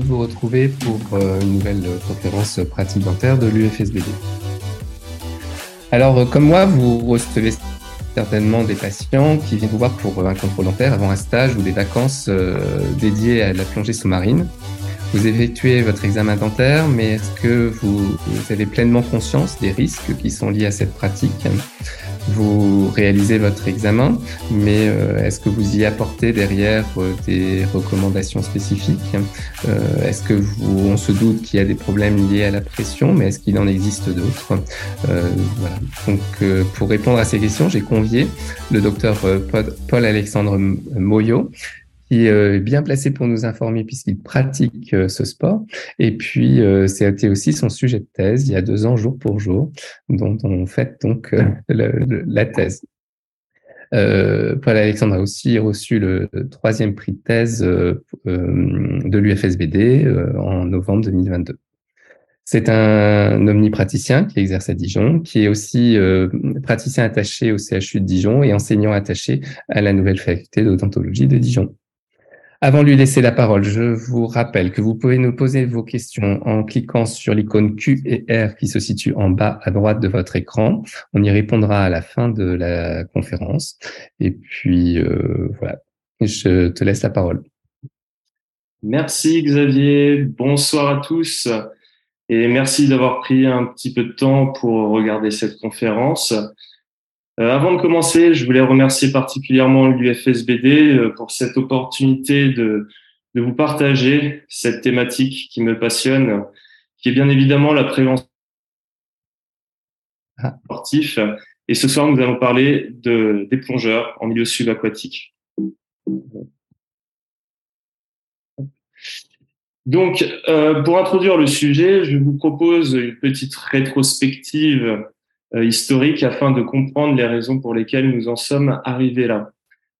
de vous retrouver pour euh, une nouvelle conférence pratique dentaire de l'UFSBD. Alors, euh, comme moi, vous recevez certainement des patients qui viennent vous voir pour un contrôle dentaire avant un stage ou des vacances dédiées à la plongée sous-marine. Vous effectuez votre examen dentaire, mais est-ce que vous, avez pleinement conscience des risques qui sont liés à cette pratique Vous réalisez votre examen, mais euh, est-ce que vous y apportez derrière euh, des recommandations spécifiques euh, Est-ce que vous, on se doute qu'il y a des problèmes liés à la pression, mais est-ce qu'il en existe d'autres voilà. Donc, pour répondre à ces questions, j'ai convié le docteur Paul-Alexandre Moyo, qui euh, est bien placé pour nous informer puisqu'il pratique euh, ce sport. Et puis, euh, c'était aussi son sujet de thèse il y a deux ans, jour pour jour, dont on fait donc la thèse. Paul Alexandre a aussi reçu le troisième prix de thèse de l'UFSBD en novembre 2022. C'est un omnipraticien qui exerce à Dijon, qui est aussi praticien attaché au CHU de Dijon et enseignant attaché à la nouvelle faculté d'odontologie de Dijon. Avant de lui laisser la parole, je vous rappelle que vous pouvez nous poser vos questions en cliquant sur l'icône Q et R qui se situe en bas à droite de votre écran. On y répondra à la fin de la conférence. Et puis, euh, voilà, je te laisse la parole. Merci Xavier, bonsoir à tous et merci d'avoir pris un petit peu de temps pour regarder cette conférence. Euh, avant de commencer, je voulais remercier particulièrement l'UFSBD euh, pour cette opportunité de, de vous partager cette thématique qui me passionne, qui est bien évidemment la prévention sportif. Et ce soir, nous allons parler de, des plongeurs en milieu subaquatique. Donc, euh, pour introduire le sujet, je vous propose une petite rétrospective historique afin de comprendre les raisons pour lesquelles nous en sommes arrivés là.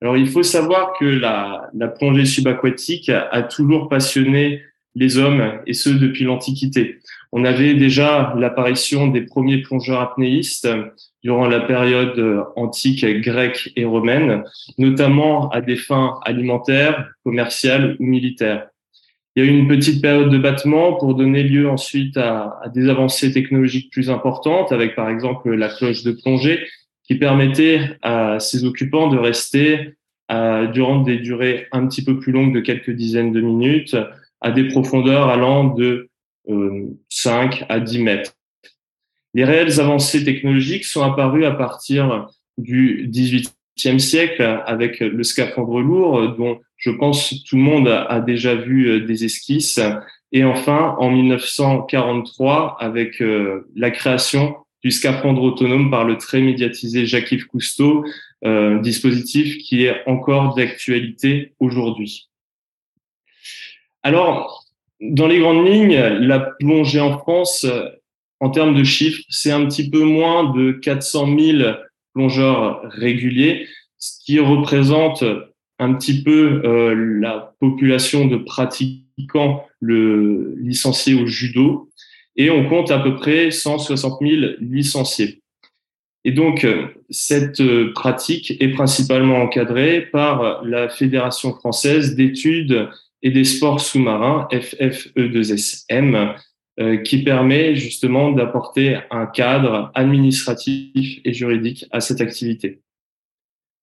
Alors, il faut savoir que la, plongée subaquatique a, a, toujours passionné les hommes, et ce depuis l'Antiquité. On avait déjà l'apparition des premiers plongeurs apnéistes durant la période antique grecque et romaine, notamment à des fins alimentaires, commerciales ou militaires. Il y a eu une petite période de battement pour donner lieu ensuite à, des avancées technologiques plus importantes, avec par exemple la cloche de plongée, qui permettait à ses occupants de rester durant des durées un petit peu plus longues de quelques dizaines de minutes, à des profondeurs allant de euh, 5 à 10 mètres. Les réelles avancées technologiques sont apparues à partir du 18e siècle avec le scaphandre lourd, dont je pense que tout le monde a déjà vu euh, des esquisses. Et enfin, en 1943, avec euh, la création du scaphandre autonome par le très médiatisé Jacques-Yves Cousteau, euh, dispositif qui est encore d'actualité aujourd'hui. Alors, dans les grandes lignes, la plongée en France, en termes de chiffres, c'est un petit peu moins de 400 000 plongeurs réguliers, ce qui représente un petit peu euh, la population de pratiquants le licenciés au judo et on compte à peu près 160 000 licenciés. Et donc, euh, cette euh, pratique est principalement encadrée par la Fédération française d'études et des sports sous-marins, FFE2SM, qui permet justement d'apporter un cadre administratif et juridique à cette activité.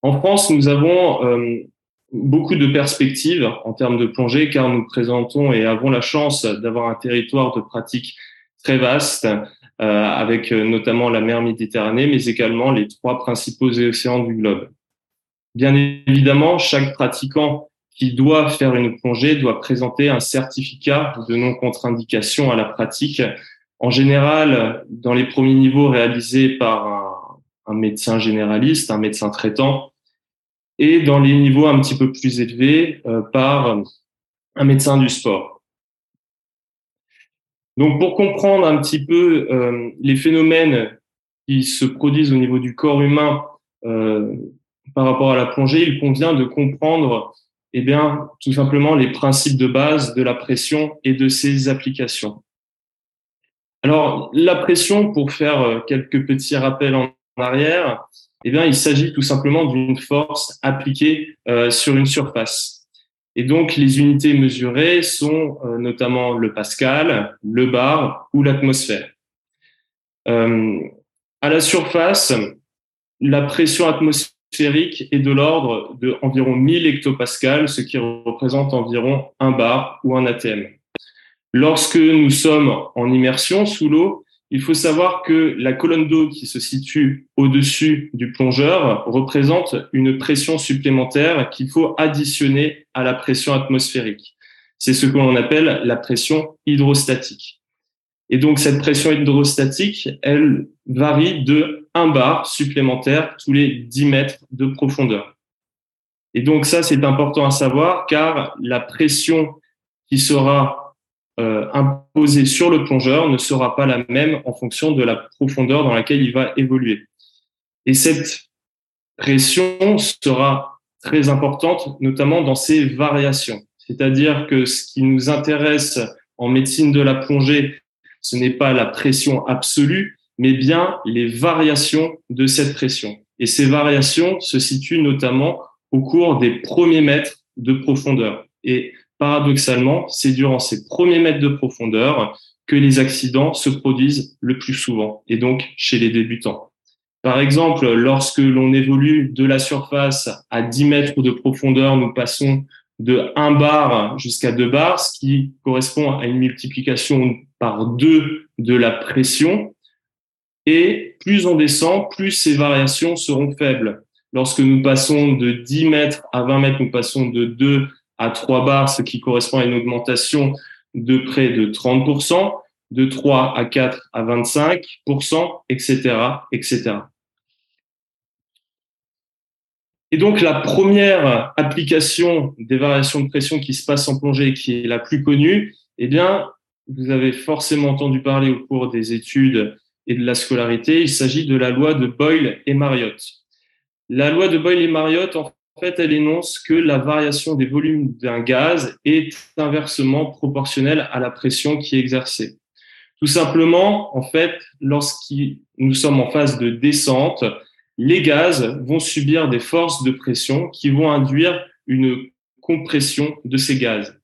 En France, nous avons beaucoup de perspectives en termes de plongée car nous présentons et avons la chance d'avoir un territoire de pratique très vaste euh, avec euh, notamment la mer Méditerranée mais également les trois principaux océans du globe. Bien évidemment, chaque pratiquant qui doit faire une plongée doit présenter un certificat de non-contre-indication à la pratique. En général, dans les premiers niveaux réalisés par un, un médecin généraliste, un médecin traitant, et dans les niveaux un petit peu plus élevés euh, par un médecin du sport. Donc pour comprendre un petit peu euh, les phénomènes qui se produisent au niveau du corps humain euh, par rapport à la plongée, il convient de comprendre eh bien, tout simplement les principes de base de la pression et de ses applications. Alors, la pression, pour faire quelques petits rappels en arrière, eh bien, il s'agit tout simplement d'une force appliquée euh, sur une surface. Et donc, les unités mesurées sont euh, notamment le pascal, le bar ou l'atmosphère. Euh, à la surface, la pression atmosphérique est de l'ordre de environ 1000 hectopascales, ce qui représente environ un bar ou un ATM. Lorsque nous sommes en immersion sous l'eau, il faut savoir que la colonne d'eau qui se situe au-dessus du plongeur représente une pression supplémentaire qu'il faut additionner à la pression atmosphérique. C'est ce que l'on appelle la pression hydrostatique. Et donc cette pression hydrostatique, elle varie de 1 bar supplémentaire tous les 10 mètres de profondeur. Et donc ça, c'est important à savoir car la pression qui sera euh, imposée sur le plongeur ne sera pas la même en fonction de la profondeur dans laquelle il va évoluer. Et cette pression sera très importante, notamment dans ses variations. C'est-à-dire que ce qui nous intéresse en médecine de la plongée, ce n'est pas la pression absolue, mais bien les variations de cette pression. Et ces variations se situent notamment au cours des premiers mètres de profondeur. Et paradoxalement, c'est durant ces premiers mètres de profondeur que les accidents se produisent le plus souvent, et donc chez les débutants. Par exemple, lorsque l'on évolue de la surface à 10 mètres de profondeur, nous passons de 1 bar jusqu'à 2 bars, ce qui correspond à une multiplication par 2 de la pression. Et plus on descend, plus ces variations seront faibles. Lorsque nous passons de 10 mètres à 20 mètres, nous passons de 2 à 3 bars, ce qui correspond à une augmentation de près de 30%, de 3 à 4 à 25%, etc., etc. Et donc, la première application des variations de pression qui se passe en plongée, qui est la plus connue, eh bien, vous avez forcément entendu parler au cours des études et de la scolarité, il s'agit de la loi de Boyle et Marriott. La loi de Boyle et Marriott, en fait, elle énonce que la variation des volumes d'un gaz est inversement proportionnelle à la pression qui est exercée. Tout simplement, en fait, lorsque nous sommes en phase de descente, les gaz vont subir des forces de pression qui vont induire une compression de ces gaz,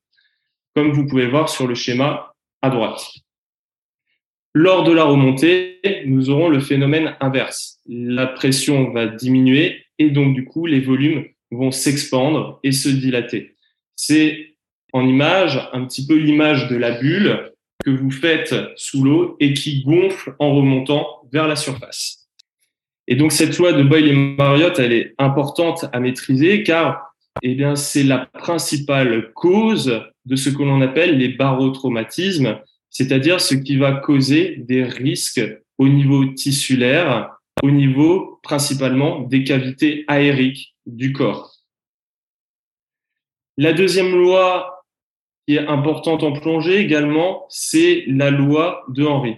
comme vous pouvez voir sur le schéma à droite. Lors de la remontée, nous aurons le phénomène inverse. La pression va diminuer et donc du coup les volumes vont s'expandre et se dilater. C'est en image un petit peu l'image de la bulle que vous faites sous l'eau et qui gonfle en remontant vers la surface. Et donc cette loi de Boyle et Marriott, elle est importante à maîtriser car eh bien c'est la principale cause de ce que l'on appelle les barotraumatismes, c'est-à-dire ce qui va causer des risques au niveau tissulaire, au niveau principalement des cavités aériques du corps. La deuxième loi qui est importante en plongée également, c'est la loi de Henry.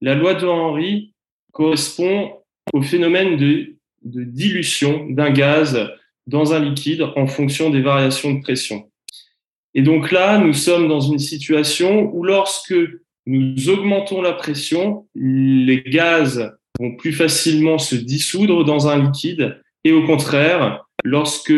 La loi de Henry correspond au phénomène de, de dilution d'un gaz dans un liquide en fonction des variations de pression. Et donc là, nous sommes dans une situation où lorsque nous augmentons la pression, les gaz vont plus facilement se dissoudre dans un liquide et au contraire, lorsque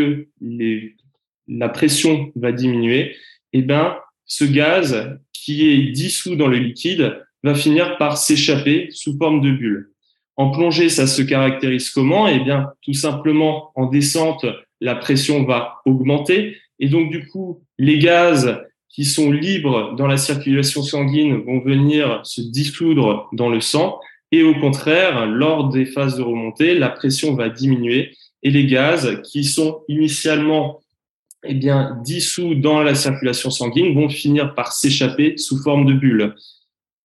la pression va diminuer, eh ben, ce gaz qui est dissous dans le liquide va finir par s'échapper sous forme de bulle. En plongée, ça se caractérise comment? Eh bien, tout simplement, en descente, la pression va augmenter et donc du coup, les gaz qui sont libres dans la circulation sanguine vont venir se dissoudre dans le sang et au contraire, lors des phases de remontée, la pression va diminuer et les gaz qui sont initialement eh bien, dissous dans la circulation sanguine vont finir par s'échapper sous forme de bulles.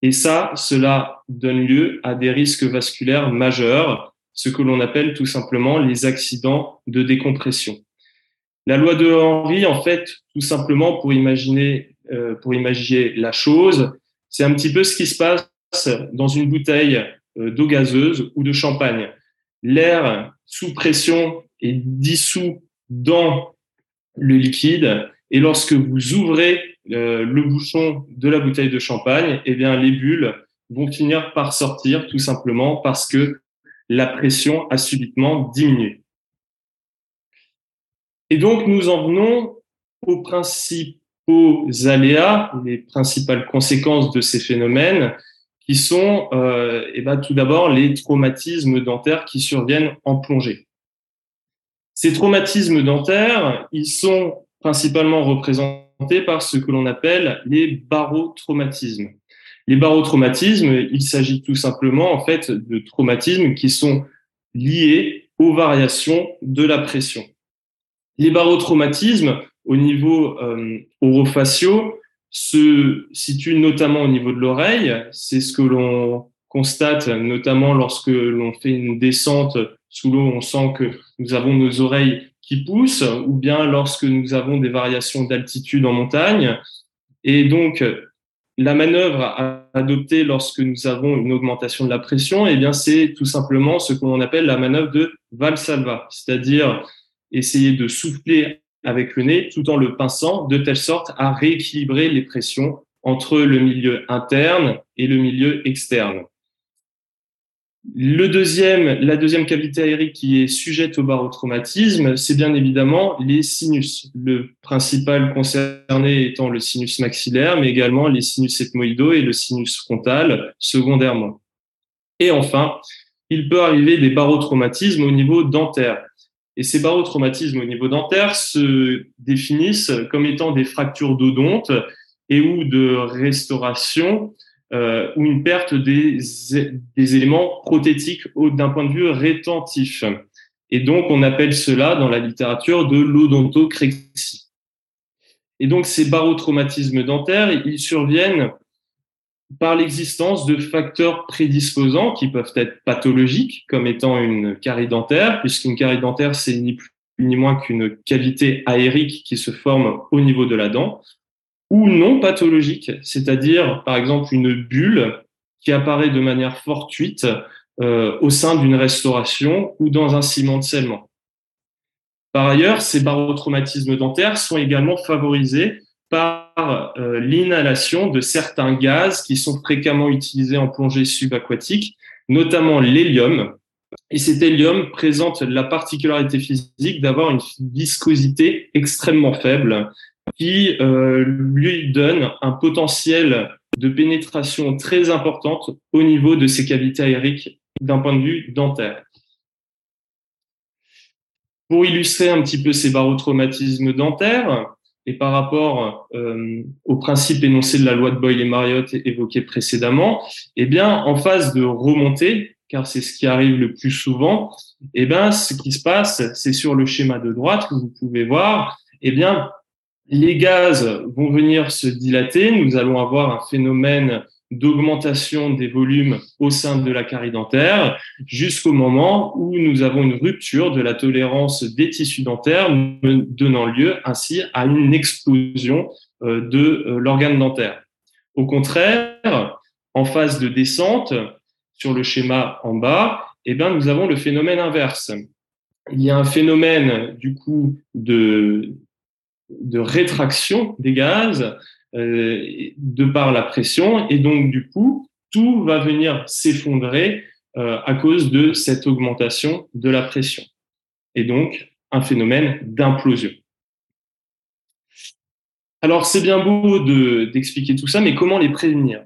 Et ça, cela donne lieu à des risques vasculaires majeurs, ce que l'on appelle tout simplement les accidents de décompression. La loi de Henry, en fait, tout simplement pour imaginer, euh, pour imaginer la chose, c'est un petit peu ce qui se passe dans une bouteille euh, d'eau gazeuse ou de champagne. L'air sous pression est dissous dans le liquide et lorsque vous ouvrez euh, le bouchon de la bouteille de champagne, eh bien les bulles vont finir par sortir tout simplement parce que la pression a subitement diminué. Et donc nous en venons aux principaux aléas, les principales conséquences de ces phénomènes, qui sont euh, eh ben, tout d'abord les traumatismes dentaires qui surviennent en plongée. Ces traumatismes dentaires, ils sont principalement représentés par ce que l'on appelle les barotraumatismes. Les barotraumatismes, il s'agit tout simplement en fait de traumatismes qui sont liés aux variations de la pression. Les barotraumatismes au niveau euh, orofaciaux se situent notamment au niveau de l'oreille. C'est ce que l'on constate notamment lorsque l'on fait une descente sous l'eau, on sent que nous avons nos oreilles qui poussent, ou bien lorsque nous avons des variations d'altitude en montagne. Et donc, la manœuvre à adopter lorsque nous avons une augmentation de la pression, eh bien, c'est tout simplement ce qu'on appelle la manœuvre de Valsalva, c'est-à-dire essayer de souffler avec le nez tout en le pinçant de telle sorte à rééquilibrer les pressions entre le milieu interne et le milieu externe. La deuxième cavité aérienne qui est sujette au barotraumatisme, c'est bien évidemment les sinus. Le principal concerné étant le sinus maxillaire, mais également les sinus ethmoïdaux et le sinus frontal secondairement. Et enfin, il peut arriver des barotraumatismes au niveau dentaire. Et ces barotraumatismes au niveau dentaire se définissent comme étant des fractures d'odonte et ou de restauration euh, ou une perte des, des éléments prothétiques d'un point de vue rétentif. Et donc, on appelle cela dans la littérature de l'odontocrexie. Et donc, ces barotraumatismes dentaires, ils surviennent par l'existence de facteurs prédisposants qui peuvent être pathologiques, comme étant une carie dentaire, puisqu'une carie dentaire, c'est ni plus ni moins qu'une cavité aérique qui se forme au niveau de la dent, ou non pathologique, c'est-à-dire par exemple une bulle qui apparaît de manière fortuite euh, au sein d'une restauration ou dans un ciment de scellement. Par ailleurs, ces barotraumatismes dentaires sont également favorisés par euh, l'inhalation de certains gaz qui sont fréquemment utilisés en plongée subaquatique, notamment l'hélium. Et cet hélium présente la particularité physique d'avoir une viscosité extrêmement faible qui euh, lui donne un potentiel de pénétration très importante au niveau de ces cavités aériques d'un point de vue dentaire. Pour illustrer un petit peu ces barotraumatismes dentaires, et par rapport euh, au principe énoncé de la loi de Boyle et Marriott évoqué précédemment, eh bien, en phase de remontée, car c'est ce qui arrive le plus souvent, eh bien, ce qui se passe, c'est sur le schéma de droite que vous pouvez voir, eh bien, les gaz vont venir se dilater. Nous allons avoir un phénomène d'augmentation des volumes au sein de la carie dentaire jusqu'au moment où nous avons une rupture de la tolérance des tissus dentaires donnant lieu ainsi à une explosion euh, de euh, l'organe dentaire. Au contraire, en phase de descente, sur le schéma en bas, eh bien, nous avons le phénomène inverse. Il y a un phénomène du coup de rétraction des gaz de par la pression. Et donc du coup tout va venir s'effondrer euh, à cause de cette augmentation de la pression. Et donc un phénomène d'implosion. Alors c'est bien beau d'expliquer tout ça, mais comment les prévenir?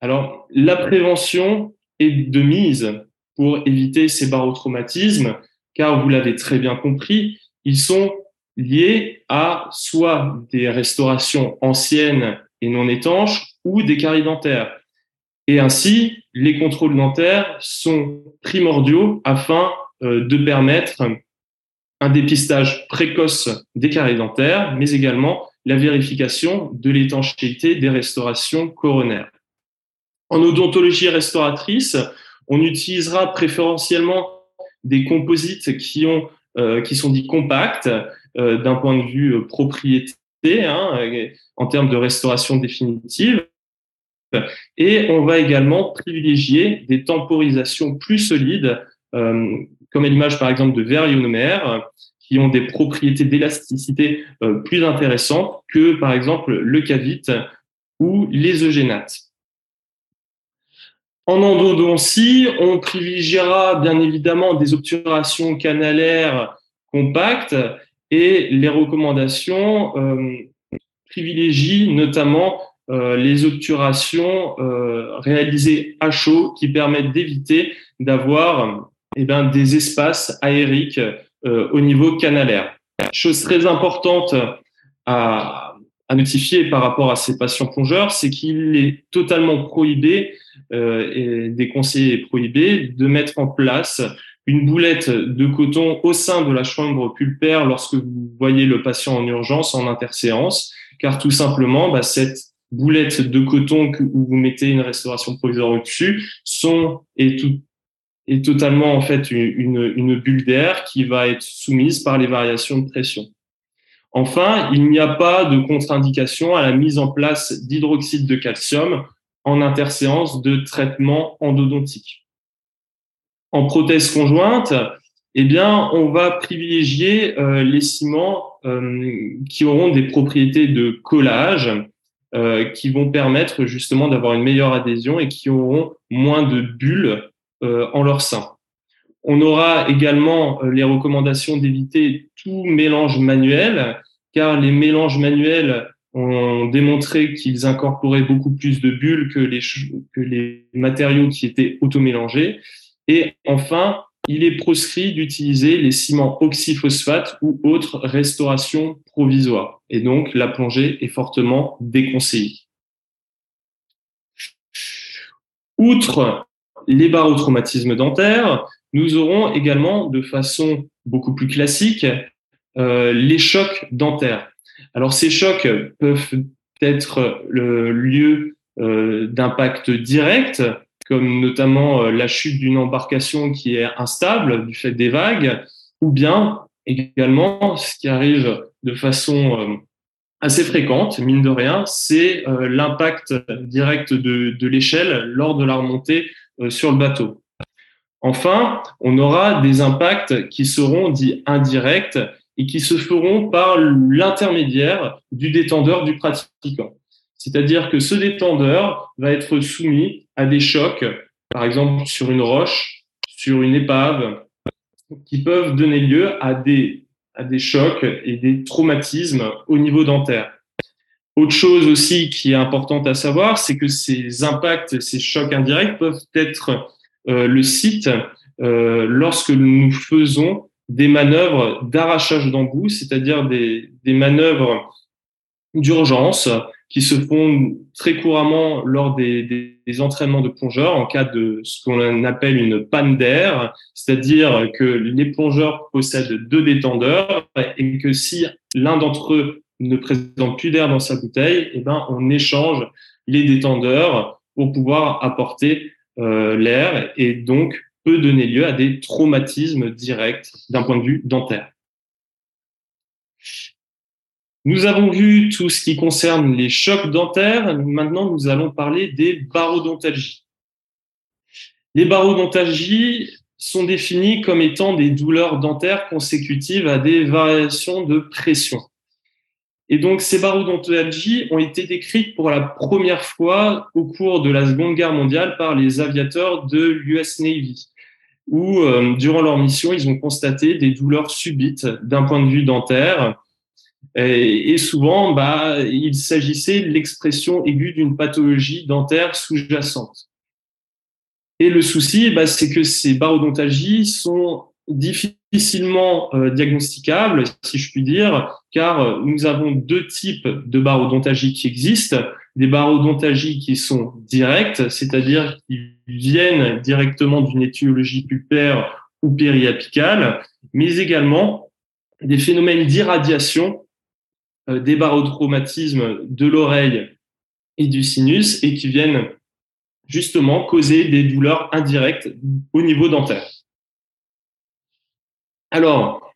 Alors la prévention est de mise pour éviter ces barotraumatismes, car vous l'avez très bien compris, ils sont liées à soit des restaurations anciennes et non étanches ou des caries dentaires. Et ainsi, les contrôles dentaires sont primordiaux afin euh, de permettre un dépistage précoce des caries dentaires, mais également la vérification de l'étanchéité des restaurations coronaires. En odontologie restauratrice, on utilisera préférentiellement des composites qui, euh, qui sont dits compacts, d'un point de vue euh, propriété, hein, euh, en termes de restauration définitive. Et on va également privilégier des temporisations plus solides, comme à l'image par exemple de verre ionomère, qui ont des propriétés d'élasticité plus intéressantes que par exemple le cavite ou les eugénates. En endodontie, on privilégiera bien évidemment des obturations canalaires compactes et les recommandations euh, privilégient notamment euh, les obturations euh, réalisées à chaud qui permettent d'éviter d'avoir eh ben, des espaces aériques au niveau canalaire. Chose très importante à, notifier par rapport à ces patients plongeurs, c'est qu'il est totalement prohibé et des conseillers prohibés de mettre en place une boulette de coton au sein de la chambre pulpaire lorsque vous voyez le patient en urgence, en interséance, car tout simplement, bah, cette boulette de coton où vous mettez une restauration provisoire au-dessus sont et tout est totalement en fait une, une bulle d'air qui va être soumise par les variations de pression. Enfin, il n'y a pas de contre-indication à la mise en place d'hydroxyde de calcium en interséance de traitement endodontique. En prothèse conjointe, eh bien, on va privilégier euh, les ciments euh, qui auront des propriétés de collage, euh, qui vont permettre justement d'avoir une meilleure adhésion et qui auront moins de bulles en leur sein. On aura également les recommandations d'éviter tout mélange manuel, car les mélanges manuels ont démontré qu'ils incorporaient beaucoup plus de bulles que les, que les matériaux qui étaient automélangés. Et enfin, il est proscrit d'utiliser les ciments oxyphosphate ou autres restaurations provisoires. Et donc, la plongée est fortement déconseillée. Outre les barotraumatismes dentaires, nous aurons également de façon beaucoup plus classique euh, les chocs dentaires. Alors ces chocs peuvent être le lieu euh, d'impact direct, comme notamment euh, la chute d'une embarcation qui est instable du fait des vagues, ou bien également ce qui arrive de façon euh, assez fréquente, mine de rien, c'est euh, l'impact direct de, l'échelle lors de la remontée sur le bateau. Enfin, on aura des impacts qui seront dits indirects et qui se feront par l'intermédiaire du détendeur du pratiquant. C'est-à-dire que ce détendeur va être soumis à des chocs, par exemple sur une roche, sur une épave, qui peuvent donner lieu à des, à des chocs et des traumatismes au niveau dentaire. Autre chose aussi qui est importante à savoir, c'est que ces impacts, ces chocs indirects peuvent être euh, le site euh, lorsque nous faisons des manœuvres d'arrachage d'embout, c'est-à-dire des, des manœuvres d'urgence qui se font très couramment lors des, entraînements de plongeurs en cas de ce qu'on appelle une panne d'air, c'est-à-dire que les plongeurs possèdent deux détendeurs et que si l'un d'entre eux ne présente plus d'air dans sa bouteille, eh ben, on échange les détendeurs pour pouvoir apporter euh, l'air et donc peut donner lieu à des traumatismes directs d'un point de vue dentaire. Nous avons vu tout ce qui concerne les chocs dentaires. Maintenant, nous allons parler des barodontalgies. Les barodontalgies sont définies comme étant des douleurs dentaires consécutives à des variations de pression. Et donc, ces barodontalgies ont été décrites pour la première fois au cours de la Seconde Guerre mondiale par les aviateurs de l'US Navy, où, euh, durant leur mission, ils ont constaté des douleurs subites d'un point de vue dentaire. Et, souvent, bah, il s'agissait de l'expression aiguë d'une pathologie dentaire sous-jacente. Et le souci, bah, c'est que ces barodontalgies sont difficilement euh, diagnosticables, si je puis dire, car euh, nous avons deux types de barodontalgie qui existent. Des barodontalgies qui sont directes, c'est-à-dire qui viennent directement d'une étiologie pulpaire ou périapicale, mais également des phénomènes d'irradiation des barotraumatismes de l'oreille et du sinus et qui viennent justement causer des douleurs indirectes au niveau dentaire. Alors,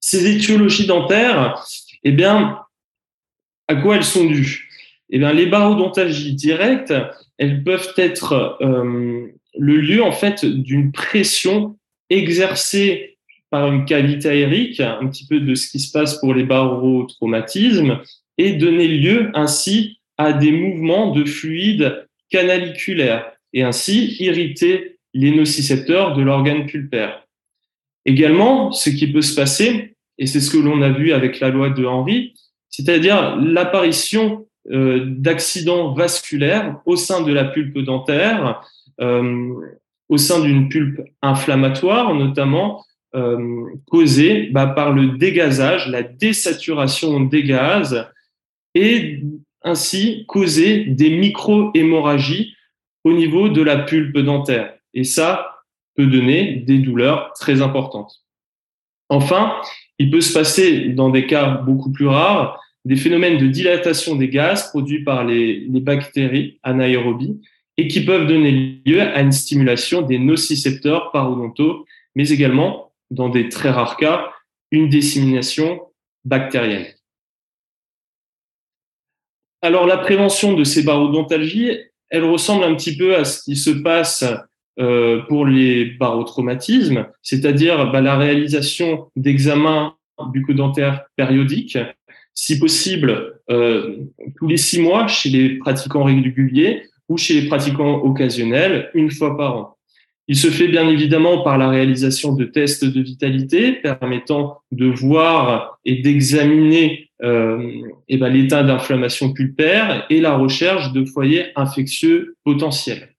ces étiologies dentaires, eh bien, à quoi elles sont dues? Eh bien, les barodontalgies directes, elles peuvent être euh, le lieu en fait d'une pression exercée par une cavité aérique, un petit peu de ce qui se passe pour les barotraumatismes, et donner lieu ainsi à des mouvements de fluide canaliculaire et ainsi irriter les nocicepteurs de l'organe pulpaire. Également, ce qui peut se passer, et c'est ce que l'on a vu avec la loi de Henry, c'est-à-dire l'apparition euh, d'accidents vasculaires au sein de la pulpe dentaire, euh, au sein d'une pulpe inflammatoire notamment, euh, causée bah, par le dégazage, la désaturation des gaz, et ainsi causer des micro-hémorragies au niveau de la pulpe dentaire. Et ça peut donner des douleurs très importantes. Enfin, il peut se passer, dans des cas beaucoup plus rares, des phénomènes de dilatation des gaz produits par les, bactéries anaérobies et qui peuvent donner lieu à une stimulation des nocicepteurs parodontaux, mais également, dans des très rares cas, une dissémination bactérienne. Alors, la prévention de ces barodontalgies, elle ressemble un petit peu à ce qui se passe euh, pour les barotraumatismes, c'est-à-dire bah, la réalisation d'examens bucco-dentaires périodiques, si possible euh, tous les six mois chez les pratiquants réguliers ou chez les pratiquants occasionnels, une fois par an. Il se fait bien évidemment par la réalisation de tests de vitalité permettant de voir et d'examiner euh, eh ben, l'état d'inflammation pulpaire et la recherche de foyers infectieux potentiels.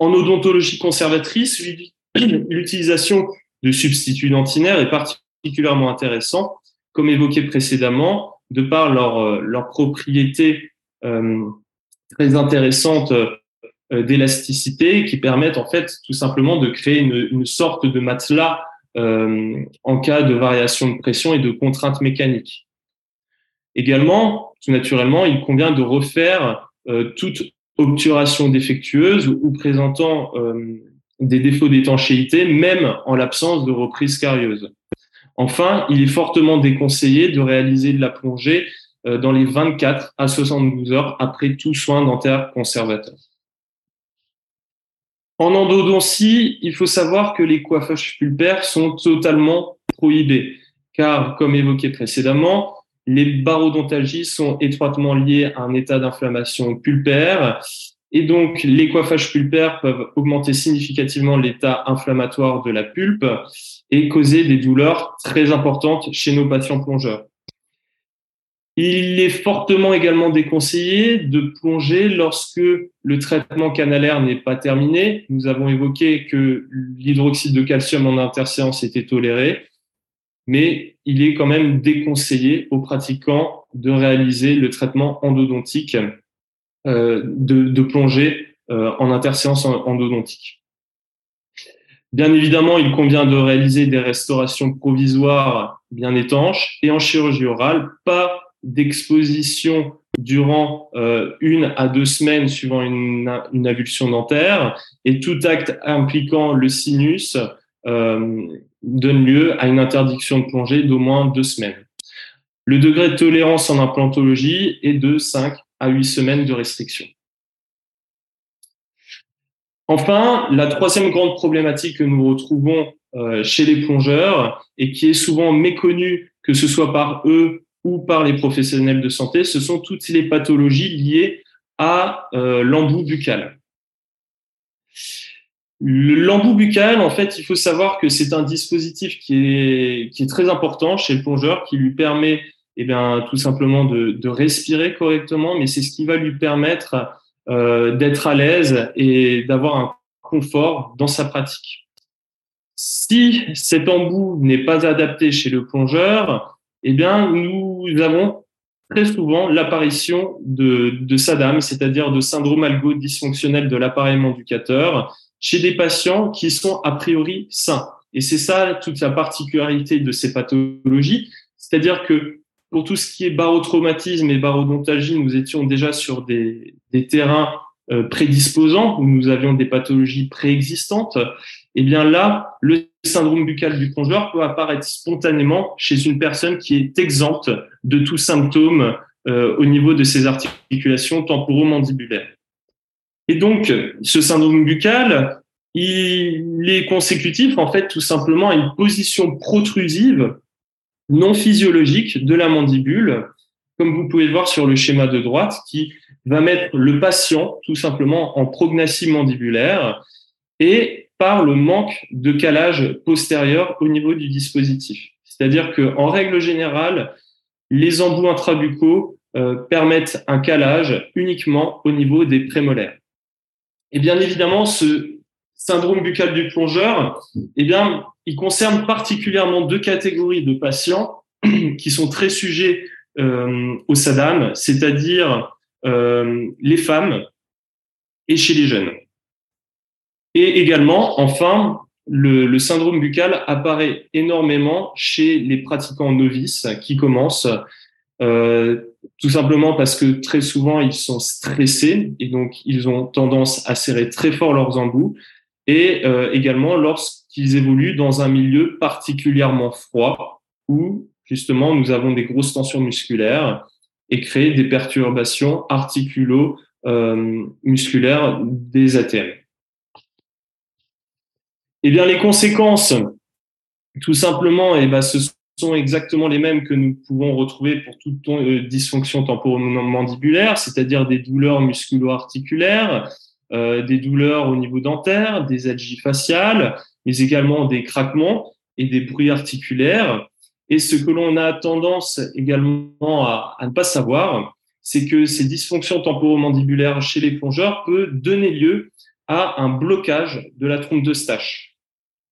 En odontologie conservatrice, l'utilisation de substituts dentinaires est particulièrement intéressant, comme évoqué précédemment, de par leur, euh, leur euh, très intéressante d'élasticité qui permettent en fait tout simplement de créer une, sorte de matelas euh, en cas de variation de pression et de contraintes mécaniques. Également, tout naturellement, il convient de refaire euh, toute obturation défectueuse ou, présentant euh, des défauts d'étanchéité, même en l'absence de reprise carieuse. Enfin, il est fortement déconseillé de réaliser de la plongée euh, dans les 24 à 72 heures après tout soin dentaire conservateur. En endodontie, il faut savoir que les coiffages pulpaires sont totalement prohibés, car, comme évoqué précédemment, les barodontalgies sont étroitement liées à un état d'inflammation pulpaire, et donc les coiffages pulpaires peuvent augmenter significativement l'état inflammatoire de la pulpe et causer des douleurs très importantes chez nos patients plongeurs. Il est fortement également déconseillé de plonger lorsque le traitement canalaire n'est pas terminé. Nous avons évoqué que l'hydroxyde de calcium en interséance était toléré, mais il est quand même déconseillé aux pratiquants de réaliser le traitement endodontique, euh, de, plonger euh, en interséance endodontique. Bien évidemment, il convient de réaliser des restaurations provisoires bien étanches et en chirurgie orale, pas d'exposition durant euh, une à deux semaines suivant une, une, avulsion dentaire et tout acte impliquant le sinus euh, donne lieu à une interdiction de plongée d'au moins deux semaines. Le degré de tolérance en implantologie est de 5 à 8 semaines de restriction. Enfin, la troisième grande problématique que nous retrouvons euh, chez les plongeurs et qui est souvent méconnue, que ce soit par eux ou par les professionnels de santé, ce sont toutes les pathologies liées à euh, l'embout buccal. L'embout buccal, en fait, il faut savoir que c'est un dispositif qui est, très important chez le plongeur, qui lui permet eh bien, tout simplement de, de respirer correctement, mais c'est ce qui va lui permettre euh, d'être à l'aise et d'avoir un confort dans sa pratique. Si cet embout n'est pas adapté chez le plongeur, eh bien, nous avons très souvent l'apparition de, SADAM, c'est-à-dire de syndrome algo dysfonctionnel de l'appareil manducateur, chez des patients qui sont a priori sains. Et c'est ça toute la particularité de ces pathologies, c'est-à-dire que pour tout ce qui est barotraumatisme et barodontalgie, nous étions déjà sur des, des terrains euh, prédisposants où nous avions des pathologies préexistantes. Et eh bien là, le syndrome buccal du plongeur peut apparaître spontanément chez une personne qui est exempte de tout symptôme euh, au niveau de ses articulations temporomandibulaires. Et donc, ce syndrome buccal, il est consécutif, en fait, tout simplement à une position protrusive non physiologique de la mandibule, comme vous pouvez le voir sur le schéma de droite, qui va mettre le patient tout simplement en prognathie mandibulaire et par le manque de calage postérieur au niveau du dispositif. C'est-à-dire que en règle générale, les embouts intrabucaux euh, permettent un calage uniquement au niveau des prémolaires. Et bien évidemment, ce syndrome buccal du plongeur, eh bien, il concerne particulièrement deux catégories de patients qui sont très sujets euh, au SADAM, c'est-à-dire euh, les femmes et chez les jeunes. Et également, enfin, le, le, syndrome buccal apparaît énormément chez les pratiquants novices qui commencent euh, tout simplement parce que très souvent ils sont stressés et donc ils ont tendance à serrer très fort leurs embouts et euh, également lorsqu'ils évoluent dans un milieu particulièrement froid où justement nous avons des grosses tensions musculaires et créer des perturbations articulo-musculaires euh, des ATM. Eh les conséquences, tout simplement, eh ben, ce sont exactement les mêmes que nous pouvons retrouver pour toute euh, dysfonction temporomandibulaire, c'est-à-dire des douleurs musculo-articulaires, euh, des douleurs au niveau dentaire, des algies faciales, mais également des craquements et des bruits articulaires. Et ce que l'on a tendance également à, à ne pas savoir, c'est que ces dysfonctions temporomandibulaires chez les plongeurs peuvent donner lieu à un blocage de la trompe de Stache.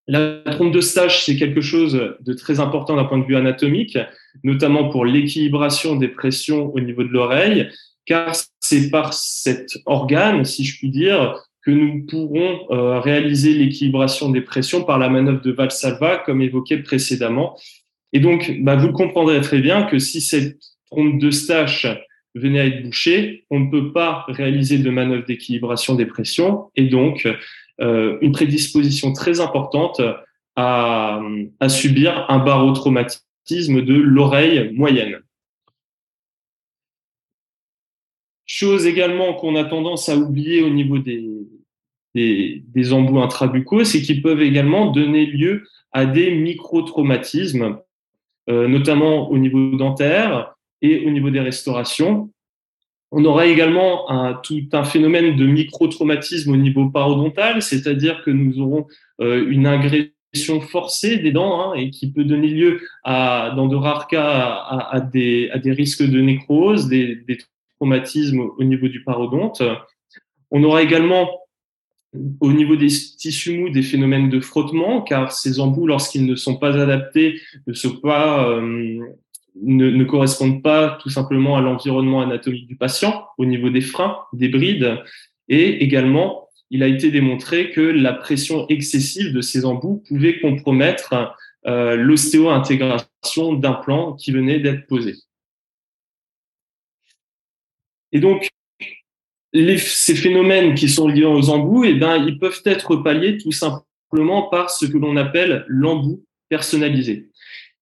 La trompe de stage, c'est quelque chose de très important d'un point de vue anatomique, notamment pour l'équilibration des pressions au niveau de l'oreille, car c'est par cet organe, si je puis dire, que nous pourrons euh, réaliser l'équilibration des pressions par la manœuvre de Valsalva, comme évoqué précédemment. Et donc, bah, vous comprendrez très bien que si cette trompe de Stache venait à être bouchée, on ne peut pas réaliser de manœuvre d'équilibration des pressions et donc une prédisposition très importante à, subir un barotraumatisme de l'oreille moyenne. Chose également qu'on a tendance à oublier au niveau des embouts intrabucaux, c'est qu'ils peuvent également donner lieu à des microtraumatismes, euh, notamment au niveau dentaire et au niveau des restaurations, on aura également un, tout un phénomène de micro-traumatisme au niveau parodontal, c'est-à-dire que nous aurons euh, une agression forcée des dents hein, et qui peut donner lieu, à, dans de rares cas, à, des, à des, risques de nécrose, des, des, traumatismes au niveau du parodonte. On aura également au niveau des tissus mous des phénomènes de frottement, car ces embouts, lorsqu'ils ne sont pas adaptés, ne sont pas euh, ne, ne, correspondent pas tout simplement à l'environnement anatomique du patient au niveau des freins, des brides. Et également, il a été démontré que la pression excessive de ces embouts pouvait compromettre euh, l'ostéo-intégration d'implants qui venaient d'être posés. Et donc, les, ces phénomènes qui sont liés aux embouts, eh ben, ils peuvent être palliés tout simplement par ce que l'on appelle l'embout personnalisé.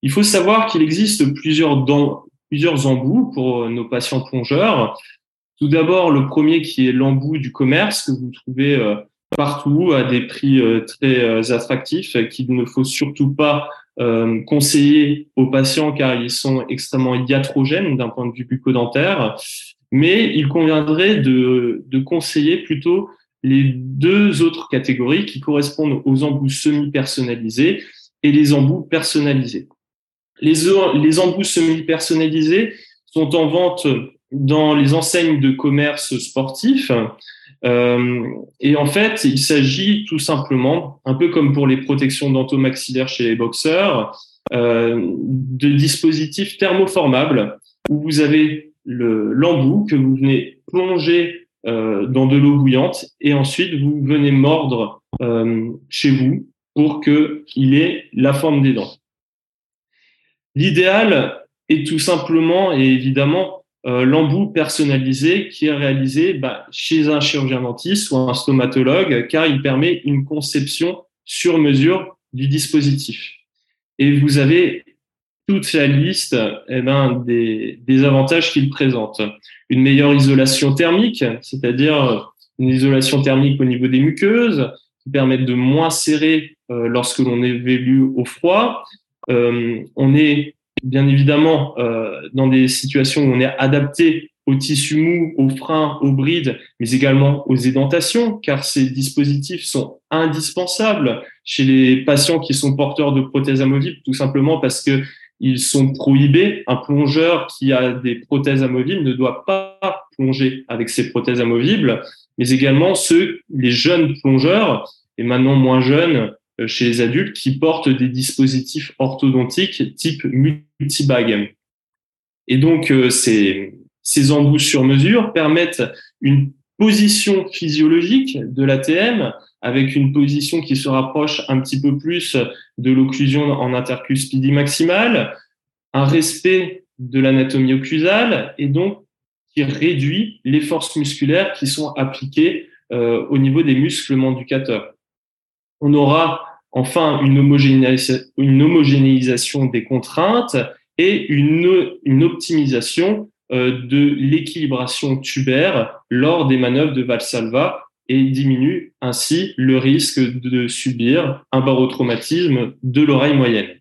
Il faut savoir qu'il existe plusieurs, embouts pour nos patients plongeurs. Tout d'abord, le premier qui est l'embout du commerce que vous trouvez euh, partout à des prix euh, très euh, attractifs qu'il ne faut surtout pas conseiller aux patients car ils sont extrêmement iatrogènes d'un point de vue bucco-dentaire. Mais il conviendrait de, de conseiller plutôt les deux autres catégories qui correspondent aux embouts semi-personnalisés et les embouts personnalisés. Les, embouts semi-personnalisés sont en vente dans les enseignes de commerce sportif. Euh, et en fait, il s'agit tout simplement, un peu comme pour les protections dentomaxillaires chez les boxeurs, euh, de dispositifs thermoformables où vous avez l'embout que vous venez plonger euh, dans de l'eau bouillante et ensuite vous venez mordre chez vous pour qu'il ait la forme des dents. L'idéal est tout simplement et évidemment euh, l'embout personnalisé qui est réalisé bah, chez un chirurgien dentiste ou un stomatologue car il permet une conception sur mesure du dispositif. Et vous avez toute la liste eh ben, des, avantages qu'il présente. Une meilleure isolation thermique, c'est-à-dire une isolation thermique au niveau des muqueuses, qui permettent de moins serrer euh, lorsque l'on évolue au froid, on est bien évidemment euh, dans des situations où on est adapté aux tissus mous, aux freins, aux brides, mais également aux édentations, car ces dispositifs sont indispensables chez les patients qui sont porteurs de prothèses amovibles, tout simplement parce que ils sont prohibés. Un plongeur qui a des prothèses amovibles ne doit pas plonger avec ses prothèses amovibles, mais également ceux, les jeunes plongeurs, et maintenant moins jeunes euh, chez les adultes, qui portent des dispositifs orthodontiques type multibag. Et donc, euh, ces, ces embouts sur mesure permettent une position physiologique de l'ATM avec une position qui se rapproche un petit peu plus de l'occlusion en intercuspidie maximale, un respect de l'anatomie occlusale et donc qui réduit les forces musculaires qui sont appliquées euh, au niveau des muscles manducateurs. On aura enfin une, homogénéisation des contraintes et une, optimisation euh, de l'équilibration tubaire lors des manœuvres de Valsalva et diminue ainsi le risque de subir un barotraumatisme de l'oreille moyenne.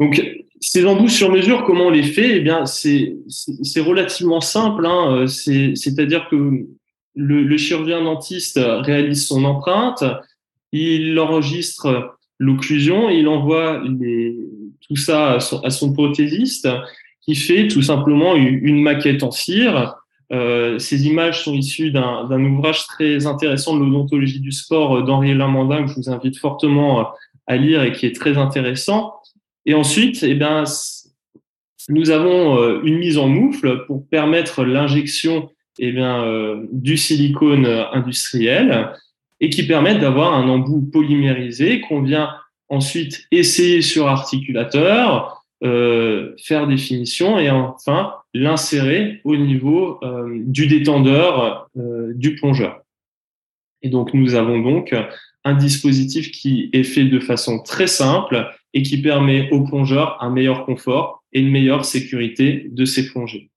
Donc, ces embouts sur mesure, comment on les fait? Eh bien, c'est relativement simple. Hein. C'est-à-dire que le, chirurgien dentiste réalise son empreinte, il enregistre l'occlusion, il envoie tout ça à son, prothésiste qui fait tout simplement une maquette en cire. Euh, ces images sont issues d'un ouvrage très intéressant de l'odontologie du sport d'Henri Lamandin que je vous invite fortement à lire et qui est très intéressant. Et ensuite, eh bien, nous avons euh, une mise en moufle pour permettre l'injection eh bien, euh, du silicone industriel et qui permettent d'avoir un embout polymérisé qu'on vient ensuite essayer sur articulateur, euh, faire des finitions et enfin l'insérer au niveau euh, du détendeur du plongeur. Et donc nous avons donc un dispositif qui est fait de façon très simple et qui permet au plongeur un meilleur confort et une meilleure sécurité de ses plongées.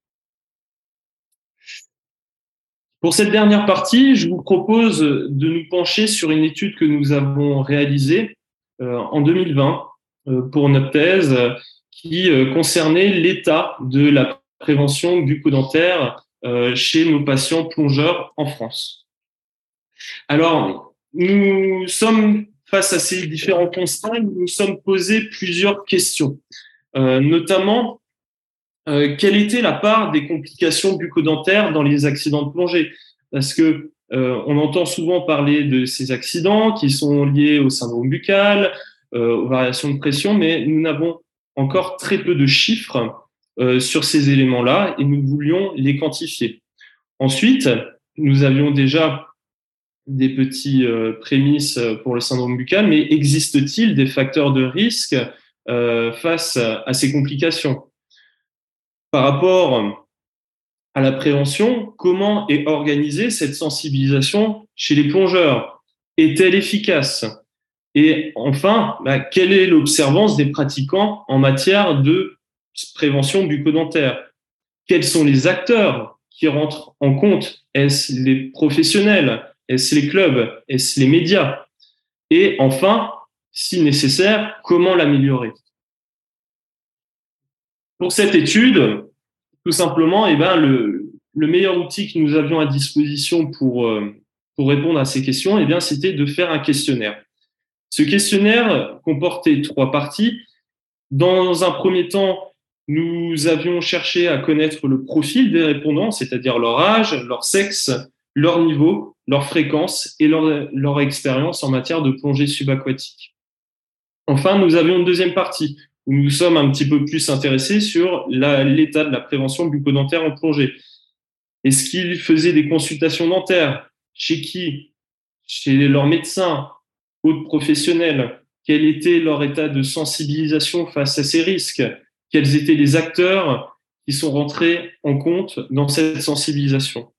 Pour cette dernière partie, je vous propose de nous pencher sur une étude que nous avons réalisée euh, en 2020 euh, pour notre thèse qui euh, concernait l'état de la prévention bucco-dentaire chez nos patients plongeurs en France. Alors, nous sommes face à ces différents constats, nous nous sommes posé plusieurs questions, notamment quelle était la part des complications bucco-dentaires dans les accidents de plongée? Parce que euh, on entend souvent parler de ces accidents qui sont liés au syndrome buccal, euh, aux variations de pression, mais nous n'avons encore très peu de chiffres euh, sur ces éléments-là et nous voulions les quantifier. Ensuite, nous avions déjà des petits prémices pour le syndrome buccal, mais existe-t-il des facteurs de risque face à ces complications? Par rapport à la prévention, comment est organisée cette sensibilisation chez les plongeurs? Est-elle efficace? Et enfin, bah, quelle est l'observance des pratiquants en matière de prévention bucco-dentaire? Quels sont les acteurs qui rentrent en compte? Est-ce les professionnels? Est-ce les clubs? Est-ce les médias? Et enfin, si nécessaire, comment l'améliorer? Pour cette étude, tout simplement, eh ben, le, le, meilleur outil que nous avions à disposition pour, euh, répondre à ces questions, eh bien, c'était de faire un questionnaire. Ce questionnaire comportait trois parties. Dans un premier temps, nous avions cherché à connaître le profil des répondants, c'est-à-dire leur âge, leur sexe, leur niveau, leur fréquence et leur expérience en matière de plongée subaquatique. Enfin, nous avions une deuxième partie nous sommes un petit peu plus intéressés sur l'état de la prévention bucco-dentaire en plongée. Est-ce qu'ils faisaient des consultations dentaires Chez qui? Chez leurs médecins, autres professionnels? Quel était leur état de sensibilisation face à ces risques? Quels étaient les acteurs qui sont rentrés en compte dans cette sensibilisation?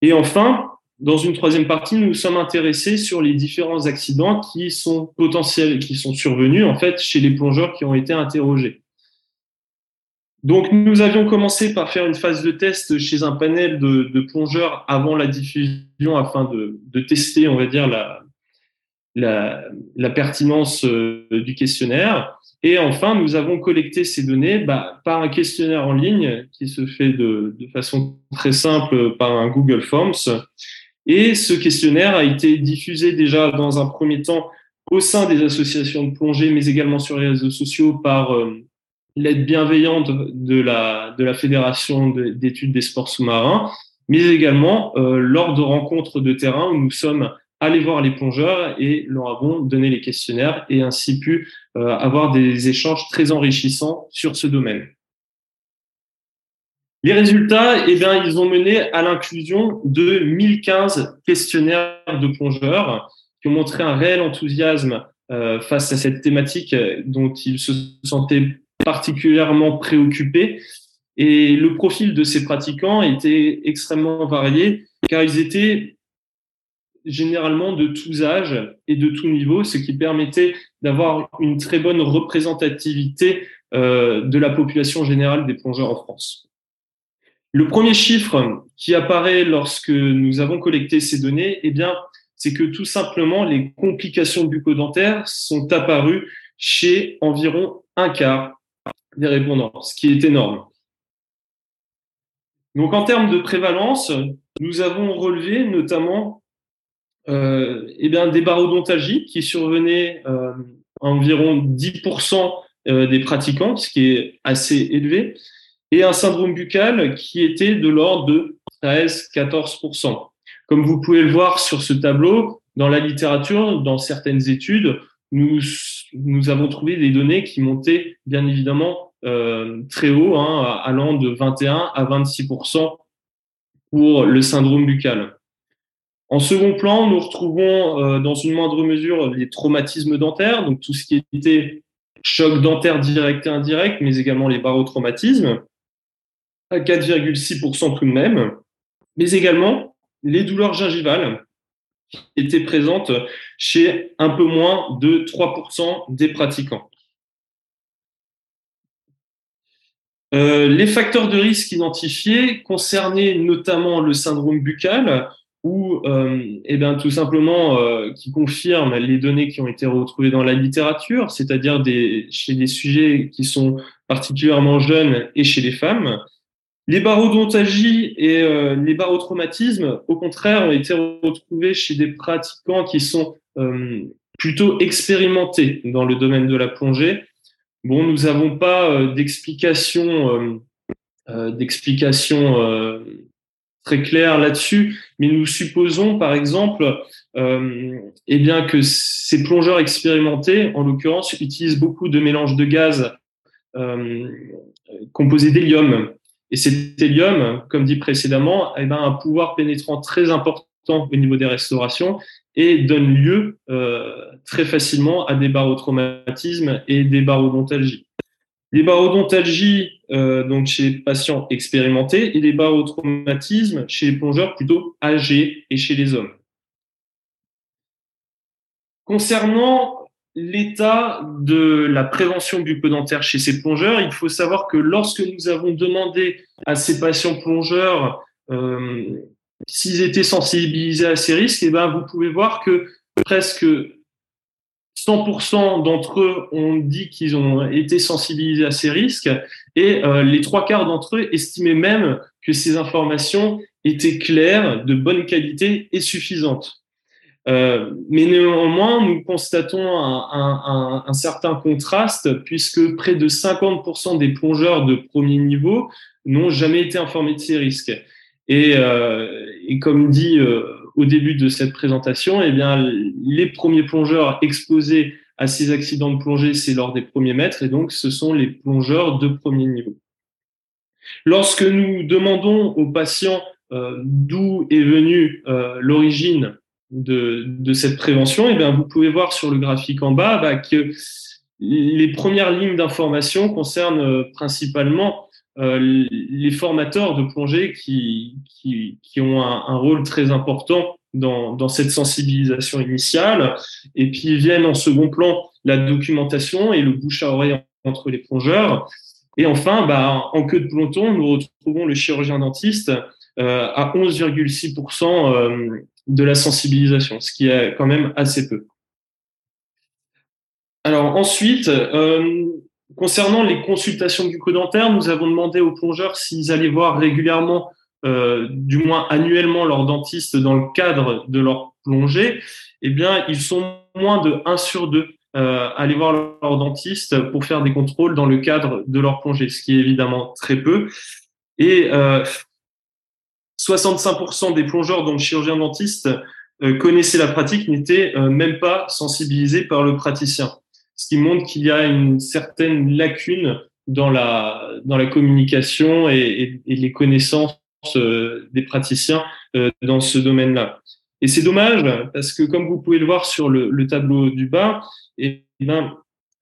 Et enfin, dans une troisième partie, nous sommes intéressés sur les différents accidents qui sont potentiels, qui sont survenus en fait chez les plongeurs qui ont été interrogés. Donc, nous avions commencé par faire une phase de test chez un panel de, plongeurs avant la diffusion afin de, tester, on va dire, la, pertinence du questionnaire. Et enfin, nous avons collecté ces données bah, par un questionnaire en ligne qui se fait de, façon très simple par un Google Forms. Et ce questionnaire a été diffusé déjà dans un premier temps au sein des associations de plongée, mais également sur les réseaux sociaux par euh, l'aide bienveillante de la, de la Fédération d'études des sports sous-marins, mais également euh, lors de rencontres de terrain où nous sommes allés voir les plongeurs et leur avons donné les questionnaires et ainsi pu euh, avoir des échanges très enrichissants sur ce domaine. Les résultats, eh bien, ils ont mené à l'inclusion de 1015 questionnaires de plongeurs qui ont montré un réel enthousiasme euh, face à cette thématique dont ils se sentaient particulièrement préoccupés. Et le profil de ces pratiquants était extrêmement varié car ils étaient généralement de tous âges et de tous niveaux, ce qui permettait d'avoir une très bonne représentativité euh, de la population générale des plongeurs en France. Le premier chiffre qui apparaît lorsque nous avons collecté ces données, eh bien, c'est que tout simplement les complications bucco-dentaires sont apparues chez environ un quart des répondants, ce qui est énorme. Donc en termes de prévalence, nous avons relevé notamment euh, eh bien, des barodontalgies qui survenaient euh, à environ 10% euh, des pratiquants, ce qui est assez élevé, et un syndrome buccal qui était de l'ordre de 13-14%. Comme vous pouvez le voir sur ce tableau, dans la littérature, dans certaines études, nous, nous avons trouvé des données qui montaient bien évidemment euh, très haut, hein, allant de 21 à 26% pour le syndrome buccal. En second plan, nous retrouvons euh, dans une moindre mesure les traumatismes dentaires, donc tout ce qui était choc dentaire direct et indirect, mais également les barotraumatismes, à 4,6% tout de même, mais également les douleurs gingivales qui étaient présentes chez un peu moins de 3% des pratiquants. Euh, les facteurs de risque identifiés concernaient notamment le syndrome buccal, ou euh, eh bien, tout simplement euh, qui confirment les données qui ont été retrouvées dans la littérature, c'est-à-dire chez des sujets qui sont particulièrement jeunes et chez les femmes, les barodontalgies et euh, les barotraumatismes, au contraire, ont été retrouvés chez des pratiquants qui sont euh, plutôt expérimentés dans le domaine de la plongée. Bon, nous n'avons pas euh, d'explication d'explication très claire là-dessus, mais nous supposons, par exemple, eh bien que ces plongeurs expérimentés, en l'occurrence, utilisent beaucoup de mélanges de gaz composés d'hélium et cet hélium, comme dit précédemment, eh ben, a un pouvoir pénétrant très important au niveau des restaurations et donne lieu euh, très facilement à des barotraumatismes et des barodontalgies. Les barodontalgies euh, donc chez les patients expérimentés et les barotraumatismes chez les plongeurs plutôt âgés et chez les hommes. Concernant l'état de la prévention bucco-dentaire chez ces plongeurs, il faut savoir que lorsque nous avons demandé à ces patients plongeurs euh, s'ils étaient sensibilisés à ces risques, et eh ben vous pouvez voir que presque 100% d'entre eux ont dit qu'ils ont été sensibilisés à ces risques et euh, les trois quarts d'entre eux estimaient même que ces informations étaient claires, de bonne qualité et suffisantes. Euh, mais néanmoins, nous constatons un, un, un, certain contraste puisque près de 50% des plongeurs de premier niveau n'ont jamais été informés de ces risques. Et, euh, et comme dit euh, au début de cette présentation, eh bien, les premiers plongeurs exposés à ces accidents de plongée, c'est lors des premiers mètres, et donc ce sont les plongeurs de premier niveau. Lorsque nous demandons aux patients euh, d'où est venue euh, l'origine de, de, cette prévention, et eh bien, vous pouvez voir sur le graphique en bas bah, que les premières lignes d'information concernent euh, principalement euh, les formateurs de plongée qui, qui, qui ont un, rôle très important dans, dans, cette sensibilisation initiale. Et puis viennent en second plan la documentation et le bouche à oreille entre les plongeurs. Et enfin, bah, en queue de peloton, nous retrouvons le chirurgien dentiste euh, à 11,6% de la sensibilisation, ce qui est quand même assez peu. Alors ensuite, euh, concernant les consultations bucco-dentaires, nous avons demandé aux plongeurs s'ils allaient voir régulièrement, euh, du moins annuellement, leur dentiste dans le cadre de leur plongée. Eh bien, ils sont moins de 1 sur 2 euh, aller voir leur dentiste pour faire des contrôles dans le cadre de leur plongée, ce qui est évidemment très peu. Et euh, 65% des plongeurs dont le chirurgien dentiste euh, connaissait la pratique n'étaient euh, même pas sensibilisés par le praticien, ce qui montre qu'il y a une certaine lacune dans la dans la communication et, les connaissances euh, des praticiens dans ce domaine-là. Et c'est dommage parce que, comme vous pouvez le voir sur le, le tableau du bas, et eh ben,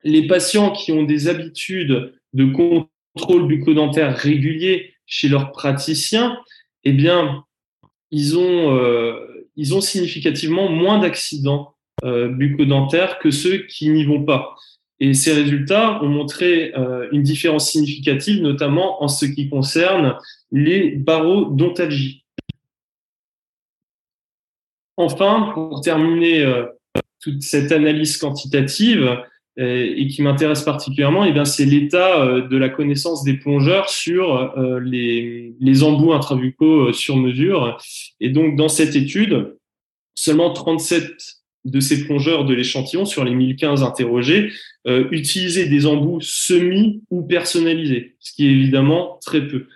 les patients qui ont des habitudes de contrôle bucco-dentaire régulier chez leurs praticiens, eh bien, ils ont, euh, ils ont significativement moins d'accidents euh, bucco-dentaires que ceux qui n'y vont pas. Et ces résultats ont montré euh, une différence significative, notamment en ce qui concerne les barodontalgies. Enfin, pour terminer toute cette analyse quantitative et qui m'intéresse particulièrement, eh bien, c'est l'état euh, de la connaissance des plongeurs sur euh, les, embouts intravucaux sur mesure. Et donc, dans cette étude, seulement 37 de ces plongeurs de l'échantillon sur les 1015 interrogés euh, utilisaient des embouts semi ou personnalisés, ce qui est évidemment très peu.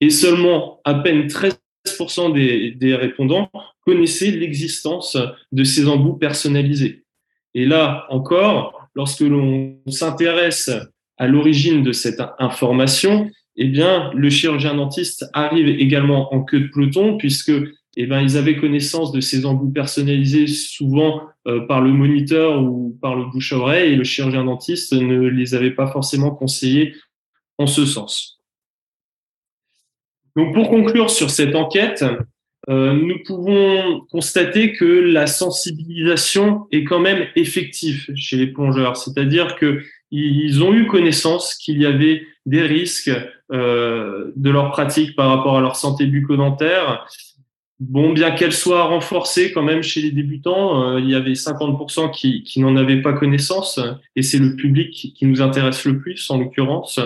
Et seulement à peine 13% des, des répondants connaissaient l'existence de ces embouts personnalisés. Et là encore, lorsque l'on s'intéresse à l'origine de cette information, eh bien, le chirurgien dentiste arrive également en queue de peloton puisque eh ben, ils avaient connaissance de ces embouts personnalisés souvent euh, par le moniteur ou par le bouche à oreille et le chirurgien dentiste ne les avait pas forcément conseillés en ce sens. Donc, pour conclure sur cette enquête, euh, nous pouvons constater que la sensibilisation est quand même effective chez les plongeurs, c'est-à-dire que ils ont eu connaissance qu'il y avait des risques euh, de leur pratique par rapport à leur santé bucco-dentaire. Bon, bien qu'elle soit renforcée quand même chez les débutants, euh, il y avait 50% qui, qui n'en avaient pas connaissance, et c'est le public qui, nous intéresse le plus en l'occurrence.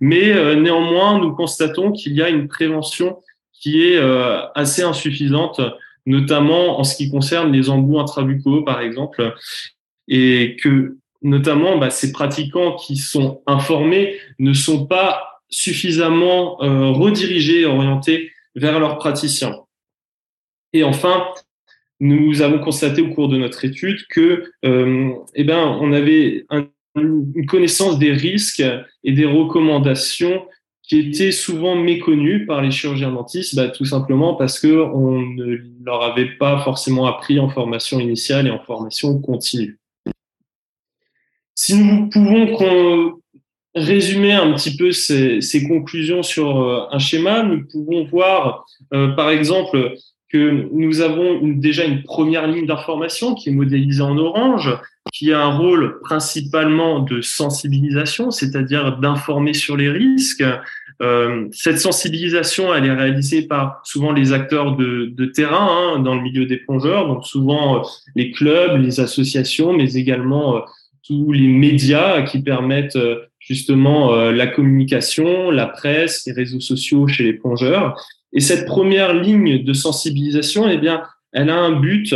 Mais néanmoins, nous constatons qu'il y a une prévention qui est euh, assez insuffisante, notamment en ce qui concerne les embouts intrabucaux, par exemple, et que notamment bah, ces pratiquants qui sont informés ne sont pas suffisamment euh, redirigés, orientés vers leurs praticiens. Et enfin, nous avons constaté au cours de notre étude que, euh, eh ben, on avait un, une connaissance des risques et des recommandations qui étaient souvent méconnus par les chirurgiens dentistes, bah, tout simplement parce que on ne leur avait pas forcément appris en formation initiale et en formation continue. Si nous pouvons résumer un petit peu ces, conclusions sur euh, un schéma, nous pouvons voir, euh, par exemple, que nous avons déjà une première ligne d'information qui est modélisée en orange, qui a un rôle principalement de sensibilisation, c'est-à-dire d'informer sur les risques. Euh, cette sensibilisation, elle est réalisée par souvent les acteurs de, de terrain hein, dans le milieu des plongeurs, donc souvent euh, les clubs, les associations, mais également euh, tous les médias qui permettent justement la communication, la presse, les réseaux sociaux chez les plongeurs. Et cette première ligne de sensibilisation, eh bien, elle a un but,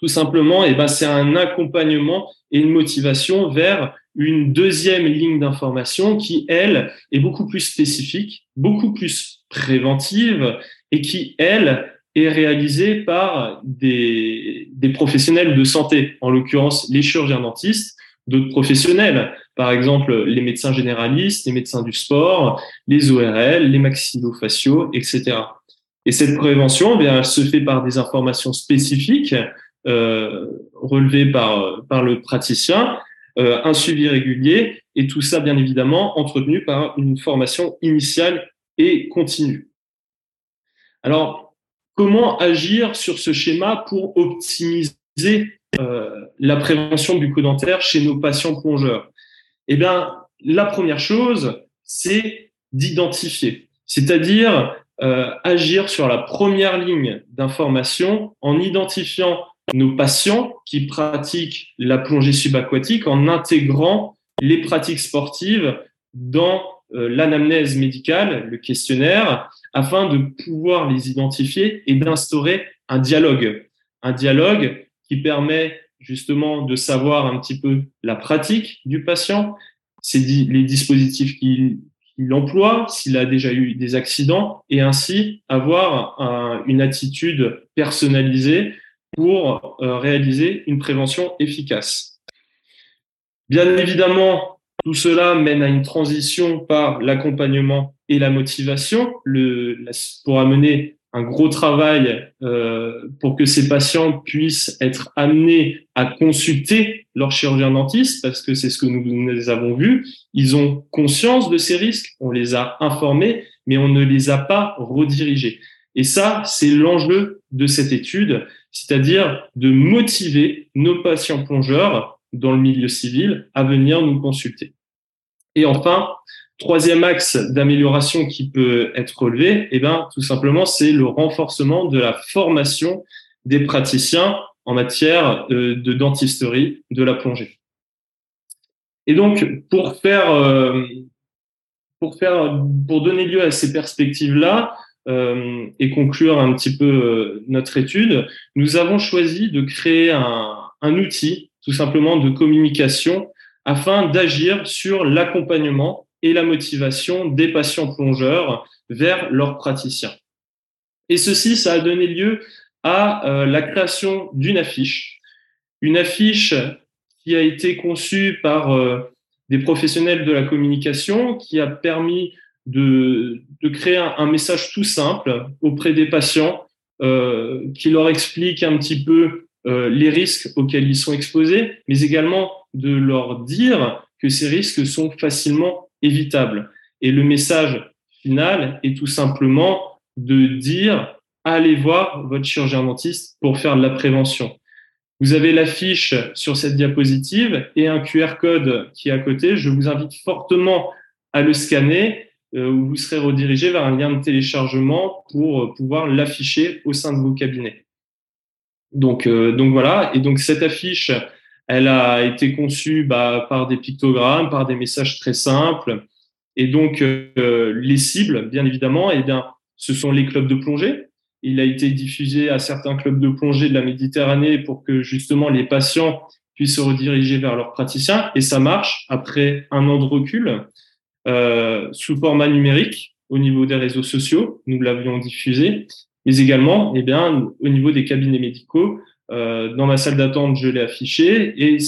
tout simplement, eh ben, c'est un accompagnement et une motivation vers une deuxième ligne d'information qui, elle, est beaucoup plus spécifique, beaucoup plus préventive et qui, elle, est réalisée par des, des professionnels de santé, en l'occurrence les chirurgiens dentistes, d'autres professionnels, par exemple les médecins généralistes, les médecins du sport, les ORL, les maxillofaciaux, etc. Et cette prévention, eh bien, elle se fait par des informations spécifiques euh, relevées par, le praticien, euh, un suivi régulier, et tout ça, bien évidemment, entretenu par une formation initiale et continue. Alors, comment agir sur ce schéma pour optimiser euh, la prévention bucco-dentaire chez nos patients plongeurs? Eh bien, la première chose, c'est d'identifier, c'est-à-dire agir sur la première ligne d'information en identifiant nos patients qui pratiquent la plongée subaquatique en intégrant les pratiques sportives dans euh, l'anamnèse médicale, le questionnaire, afin de pouvoir les identifier et d'instaurer un dialogue. Un dialogue qui permet justement de savoir un petit peu la pratique du patient, les dispositifs qu'il emploie, s'il a déjà eu des accidents, et ainsi avoir une attitude personnalisée pour euh, réaliser une prévention efficace. Bien évidemment, tout cela mène à une transition par l'accompagnement et la motivation pour amener un gros travail euh, pour que ces patients puissent être amenés à consulter leur chirurgien dentiste, parce que c'est ce que nous, nous avons vu. Ils ont conscience de ces risques, on les a informés, mais on ne les a pas redirigés. Et ça, c'est l'enjeu de cette étude, c'est-à-dire de motiver nos patients plongeurs dans le milieu civil à venir nous consulter. Et enfin, troisième axe d'amélioration qui peut être relevé, eh ben, tout simplement, c'est le renforcement de la formation des praticiens en matière euh, de dentisterie de la plongée. Et donc, pour faire, euh, pour faire, pour donner lieu à ces perspectives-là, et conclure un petit peu euh, notre étude, nous avons choisi de créer un, un outil tout simplement de communication afin d'agir sur l'accompagnement et la motivation des patients plongeurs vers leurs praticiens. Et ceci, ça a donné lieu à euh, la création d'une affiche, une affiche qui a été conçue par des professionnels de la communication, qui a permis de, créer un, message tout simple auprès des patients euh, qui leur explique un petit peu euh, les risques auxquels ils sont exposés, mais également de leur dire que ces risques sont facilement évitables. Et le message final est tout simplement de dire allez voir votre chirurgien dentiste pour faire de la prévention. Vous avez l'affiche sur cette diapositive et un QR code qui est à côté. Je vous invite fortement à le scanner où vous serez redirigé vers un lien de téléchargement pour euh, pouvoir l'afficher au sein de vos cabinets. Donc, euh, donc voilà. Et donc cette affiche, elle a été conçue bah, par des pictogrammes, par des messages très simples. Et donc les cibles, bien évidemment, eh bien, ce sont les clubs de plongée. Il a été diffusé à certains clubs de plongée de la Méditerranée pour que justement les patients puissent se rediriger vers leurs praticiens. Et ça marche après un an de recul. Euh, sous format numérique au niveau des réseaux sociaux, nous l'avions diffusé, mais également eh bien, au niveau des cabinets médicaux. Euh, dans ma salle d'attente, je l'ai affiché et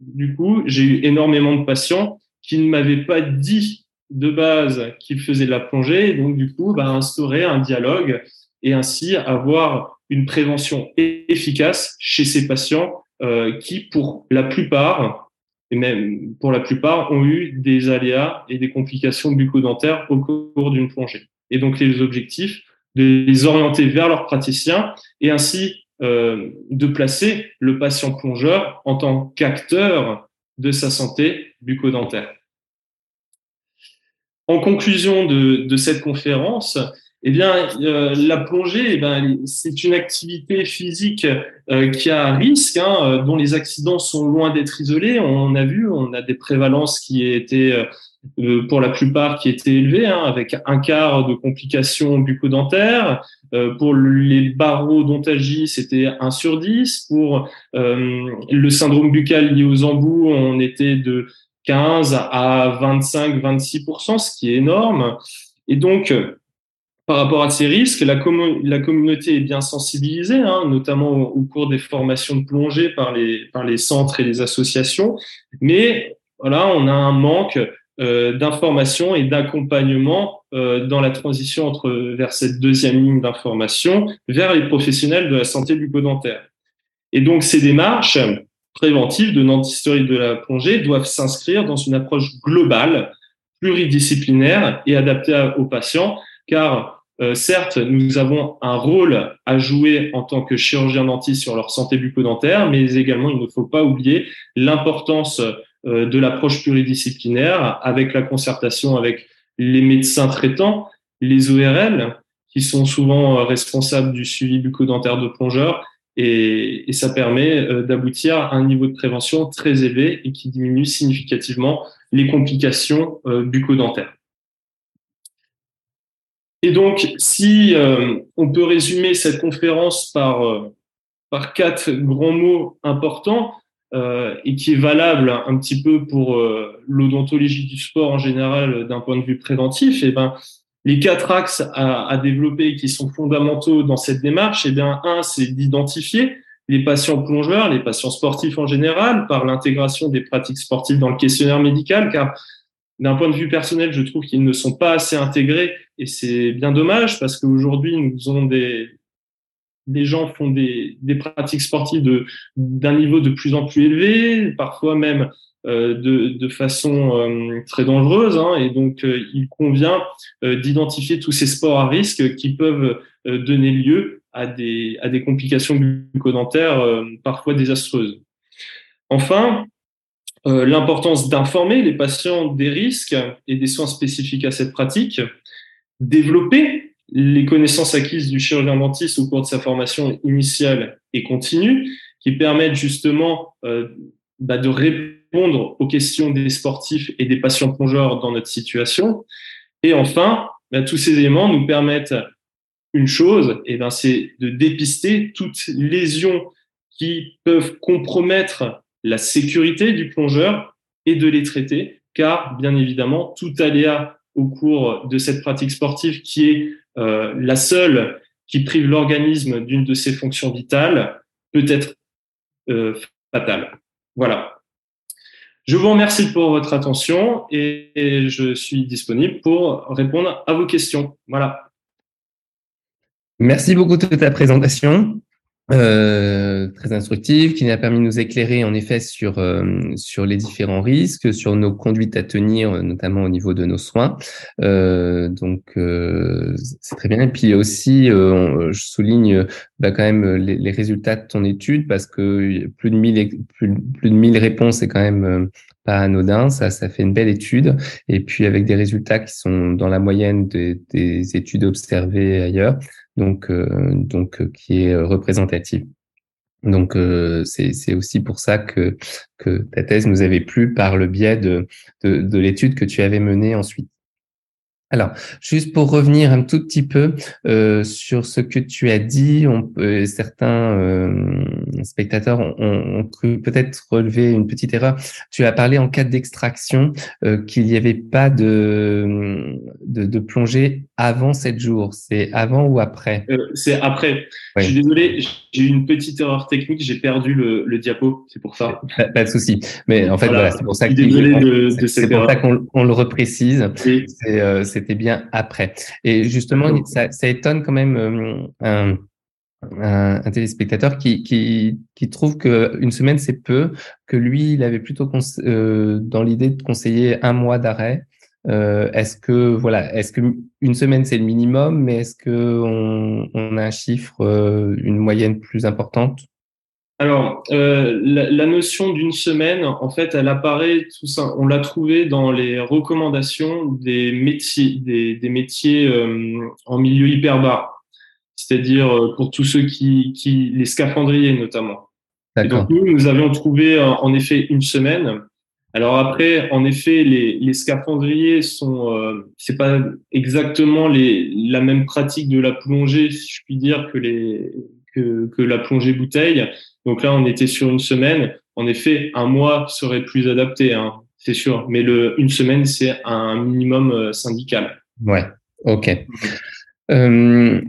du coup, j'ai eu énormément de patients qui ne m'avaient pas dit de base qu'ils faisaient de la plongée, et donc du coup, bah, instaurer un dialogue et ainsi avoir une prévention efficace chez ces patients euh, qui, pour la plupart, et même pour la plupart, ont eu des aléas et des complications bucco-dentaires au cours d'une plongée. Et donc les objectifs, de les orienter vers leurs praticiens et ainsi euh, de placer le patient plongeur en tant qu'acteur de sa santé bucco-dentaire. En conclusion de, de cette conférence, eh bien, euh, la plongée, eh ben, c'est une activité physique euh, qui a un risque, hein, euh, dont les accidents sont loin d'être isolés. On a vu, on a des prévalences qui étaient, pour la plupart, qui étaient élevées, hein, avec un quart de complications bucco-dentaires. pour les barodontalgies, c'était 1 sur 10. Pour le syndrome buccal lié aux embouts, on était de 15 à 25-26%, ce qui est énorme. Et donc, par rapport à ces risques, la, communauté est bien sensibilisée, hein, notamment au, cours des formations de plongée par les, par les centres et les associations. Mais voilà, on a un manque euh, d'information et d'accompagnement euh, dans la transition entre vers cette deuxième ligne d'information vers les professionnels de la santé bucco-dentaire. Et donc ces démarches préventives de dentisterie de la plongée doivent s'inscrire dans une approche globale, pluridisciplinaire et adaptée aux patients car euh, certes, nous avons un rôle à jouer en tant que chirurgien dentiste sur leur santé bucco-dentaire, mais également il ne faut pas oublier l'importance euh, de l'approche pluridisciplinaire avec la concertation avec les médecins traitants, les ORL, qui sont souvent euh, responsables du suivi bucco-dentaire de plongeurs, et, et ça permet d'aboutir à un niveau de prévention très élevé et qui diminue significativement les complications bucco-dentaires. Et donc, si on peut résumer cette conférence par, par quatre grands mots importants, euh, et qui est valable un petit peu pour euh, l'odontologie du sport en général d'un point de vue préventif, eh ben les quatre axes à, développer qui sont fondamentaux dans cette démarche, eh bien un, c'est d'identifier les patients plongeurs, les patients sportifs en général, par l'intégration des pratiques sportives dans le questionnaire médical, car d'un point de vue personnel, je trouve qu'ils ne sont pas assez intégrés et c'est bien dommage parce qu'aujourd'hui, nous avons des, des gens font des, des pratiques sportives d'un niveau de plus en plus élevé, parfois même euh, de, de, façon euh, très dangereuse. Hein, et donc, euh, il convient euh, d'identifier tous ces sports à risque qui peuvent donner lieu à des, à des complications bucco-dentaires parfois désastreuses. Enfin, l'importance d'informer les patients des risques et des soins spécifiques à cette pratique, développer les connaissances acquises du chirurgien dentiste au cours de sa formation initiale et continue, qui permettent justement euh, bah, de répondre aux questions des sportifs et des patients plongeurs dans notre situation. Et enfin, bah, tous ces éléments nous permettent une chose, et ben, c'est de dépister toutes lésions qui peuvent compromettre la sécurité du plongeur et de les traiter, car bien évidemment, tout aléa au cours de cette pratique sportive qui est euh, la seule qui prive l'organisme d'une de ses fonctions vitales peut être euh, fatale. Voilà. Je vous remercie pour votre attention et je suis disponible pour répondre à vos questions. Voilà. Merci beaucoup de ta présentation. Euh, très instructive, qui nous a permis de nous éclairer en effet sur euh, sur les différents risques, sur nos conduites à tenir, notamment au niveau de nos soins. Euh, donc euh, c'est très bien. Et puis aussi, je souligne bah, quand même les, résultats de ton étude parce que plus de 1000 plus, plus de 1000 réponses, c'est quand même pas anodin, ça, ça fait une belle étude. Et puis avec des résultats qui sont dans la moyenne des, des études observées ailleurs donc, euh, donc euh, qui est euh, représentative. Donc c'est aussi pour ça que, ta thèse nous avait plu par le biais de, de l'étude que tu avais menée ensuite. Alors, juste pour revenir un tout petit peu euh, sur ce que tu as dit, on, euh, certains euh, spectateurs ont, ont cru peut-être relever une petite erreur. Tu as parlé en cas d'extraction qu'il n'y avait pas de, de, de, plongée avant sept jours. C'est avant ou après? C'est après. Je suis désolé, j'ai eu une petite erreur technique, j'ai perdu le, le diapo, c'est pour ça. Pas, de souci. Mais en fait, voilà, c'est pour ça qu'on le reprécise. C'est c'était bien après. Et justement, ça, ça étonne quand même euh, un, un, un, téléspectateur qui, qui, qui trouve qu'une semaine, c'est peu, que lui, il avait plutôt euh, dans l'idée de conseiller un mois d'arrêt. Euh, est-ce que voilà, est-ce que une semaine c'est le minimum, mais est-ce que on, on, a un chiffre, euh, une moyenne plus importante? Alors, euh, la, notion d'une semaine, en fait, elle apparaît tout ça. On l'a trouvé dans les recommandations des métiers, des, des métiers euh, en milieu hyperbare, c'est-à-dire euh, pour tous ceux qui, qui, les scaphandriers notamment. Et donc nous, nous avions trouvé en effet une semaine. Alors après, en effet, les, les scaphandriers sont, euh, c'est pas exactement les, la même pratique de la plongée, si je puis dire, que les que, que la plongée bouteille. Donc là, on était sur une semaine. En effet, un mois serait plus adapté, hein, c'est sûr. Mais le, une semaine, c'est un minimum euh, syndical. Ouais, ok. Euh,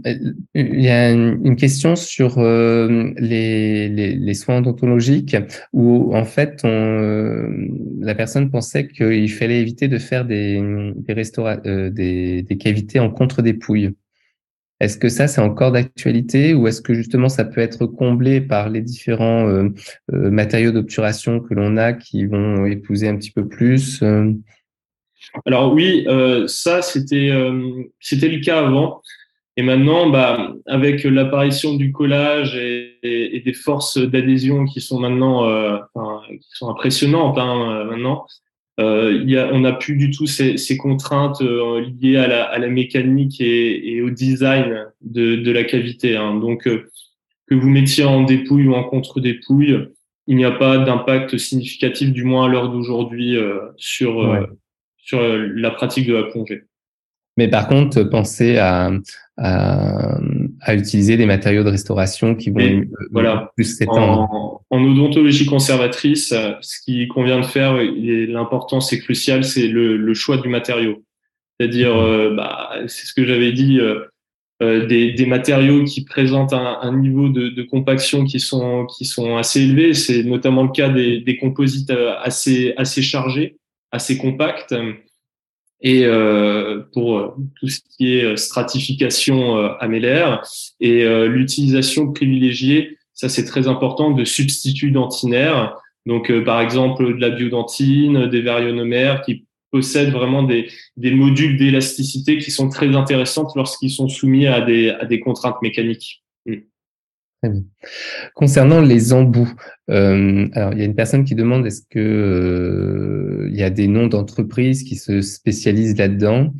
il y a une question sur euh, les, les, les, soins odontologiques où en fait on, euh, la personne pensait qu'il fallait éviter de faire des, des, des, des cavités en contre-dépouille. Est-ce que ça, c'est encore d'actualité ou est-ce que justement ça peut être comblé par les différents euh, euh, matériaux d'obturation que l'on a qui vont épouser un petit peu plus euh? Alors oui, ça c'était c'était le cas avant. Et maintenant, bah, avec l'apparition du collage et, des forces d'adhésion qui sont maintenant enfin, qui sont impressionnantes hein, maintenant, euh, y a, on n'a plus du tout ces, ces contraintes euh, liées à la, à la mécanique et, et, au design de, de la cavité. Hein. Donc, euh, que vous mettiez en dépouille ou en contre-dépouille, il n'y a pas d'impact significatif, du moins à l'heure d'aujourd'hui, sur, sur la pratique de la plongée. Mais par contre, pensez à, à, à, utiliser des matériaux de restauration qui vont euh, voilà. plus s'étendre. En, en, odontologie conservatrice, ce qui convient de faire, l'importance est cruciale, c'est le, le, choix du matériau. C'est-à-dire, euh, bah, c'est ce que j'avais dit, euh, euh, des, des, matériaux qui présentent un, un niveau de, de, compaction qui sont, qui sont assez élevés. C'est notamment le cas des, des composites assez, assez chargés, assez compacts et euh, pour euh, tout ce qui est euh, stratification euh, amélaire et l'utilisation privilégiée, ça c'est très important, de substituts dentinaires. Donc par exemple de la biodentine, des varionomères qui possèdent vraiment des, des modules d'élasticité qui sont très intéressantes lorsqu'ils sont soumis à des, à des contraintes mécaniques. Mm. Concernant les embouts, euh, alors il y a une personne qui demande est-ce que euh, il y a des noms d'entreprises qui se spécialisent là-dedans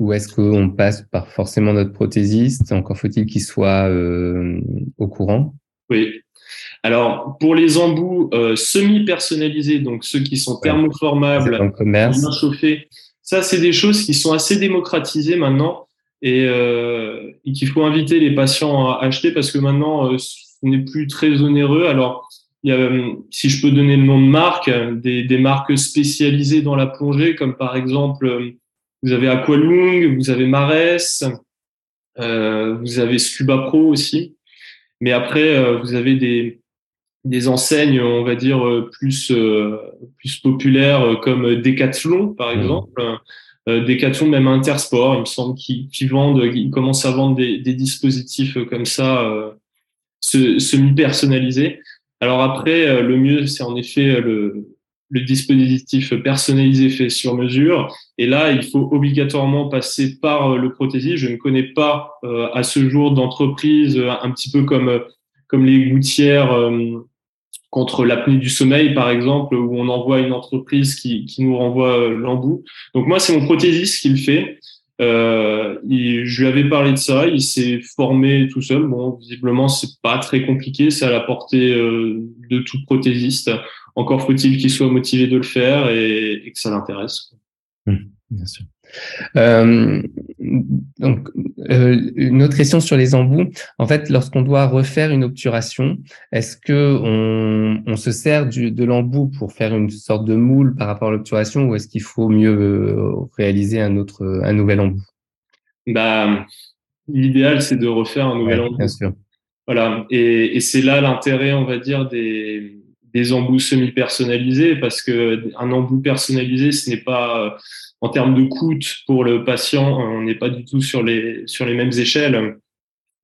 ou est-ce qu'on passe par forcément notre prothésiste? Encore faut-il qu'il soit euh, au courant? Oui. Alors pour les embouts semi-personnalisés, donc ceux qui sont thermoformables, bien chauffés, ça c'est des choses qui sont assez démocratisées maintenant et, euh, et qu'il faut inviter les patients à acheter parce que maintenant, euh, ce n'est plus très onéreux. Alors, il y a, si je peux donner le nom de marque, des, des marques spécialisées dans la plongée, comme par exemple, vous avez Aqualung, vous avez Mares, euh, vous avez Scuba Pro aussi. Mais après, euh, vous avez des, des enseignes, on va dire, plus, euh, plus populaires comme Decathlon, par mmh. exemple, euh, Decathlon, même Intersport, il me semble qu'ils vendent, ils commencent à vendre des, des dispositifs comme ça, euh, semi-personnalisés. Alors après, euh, le mieux, c'est en effet le, le dispositif personnalisé fait sur mesure. Et là, il faut obligatoirement passer par le prothésiste. Je ne connais pas à ce jour d'entreprise un petit peu comme comme les gouttières contre l'apnée du sommeil, par exemple, où on envoie une entreprise qui, qui nous renvoie euh, l'embout. Donc moi, c'est mon prothésiste qui le fait. Euh, je lui avais parlé de ça, il s'est formé tout seul. Bon, visiblement, c'est pas très compliqué, c'est à la portée euh, de tout prothésiste. Encore faut-il qu'il soit motivé de le faire et, et que ça l'intéresse. Mmh, bien sûr. Euh, donc, euh, une autre question sur les embouts. En fait, lorsqu'on doit refaire une obturation, est-ce que on, on, se sert du, de l'embout pour faire une sorte de moule par rapport à l'obturation, ou est-ce qu'il faut mieux euh, réaliser un autre, un nouvel embout? Bah, l'idéal c'est de refaire un nouvel embout. Bien sûr. Voilà, et, et c'est là l'intérêt, on va dire, des des embouts semi-personnalisés parce que un embout personnalisé, ce n'est pas en termes de coût pour le patient, on n'est pas du tout sur les, sur les mêmes échelles.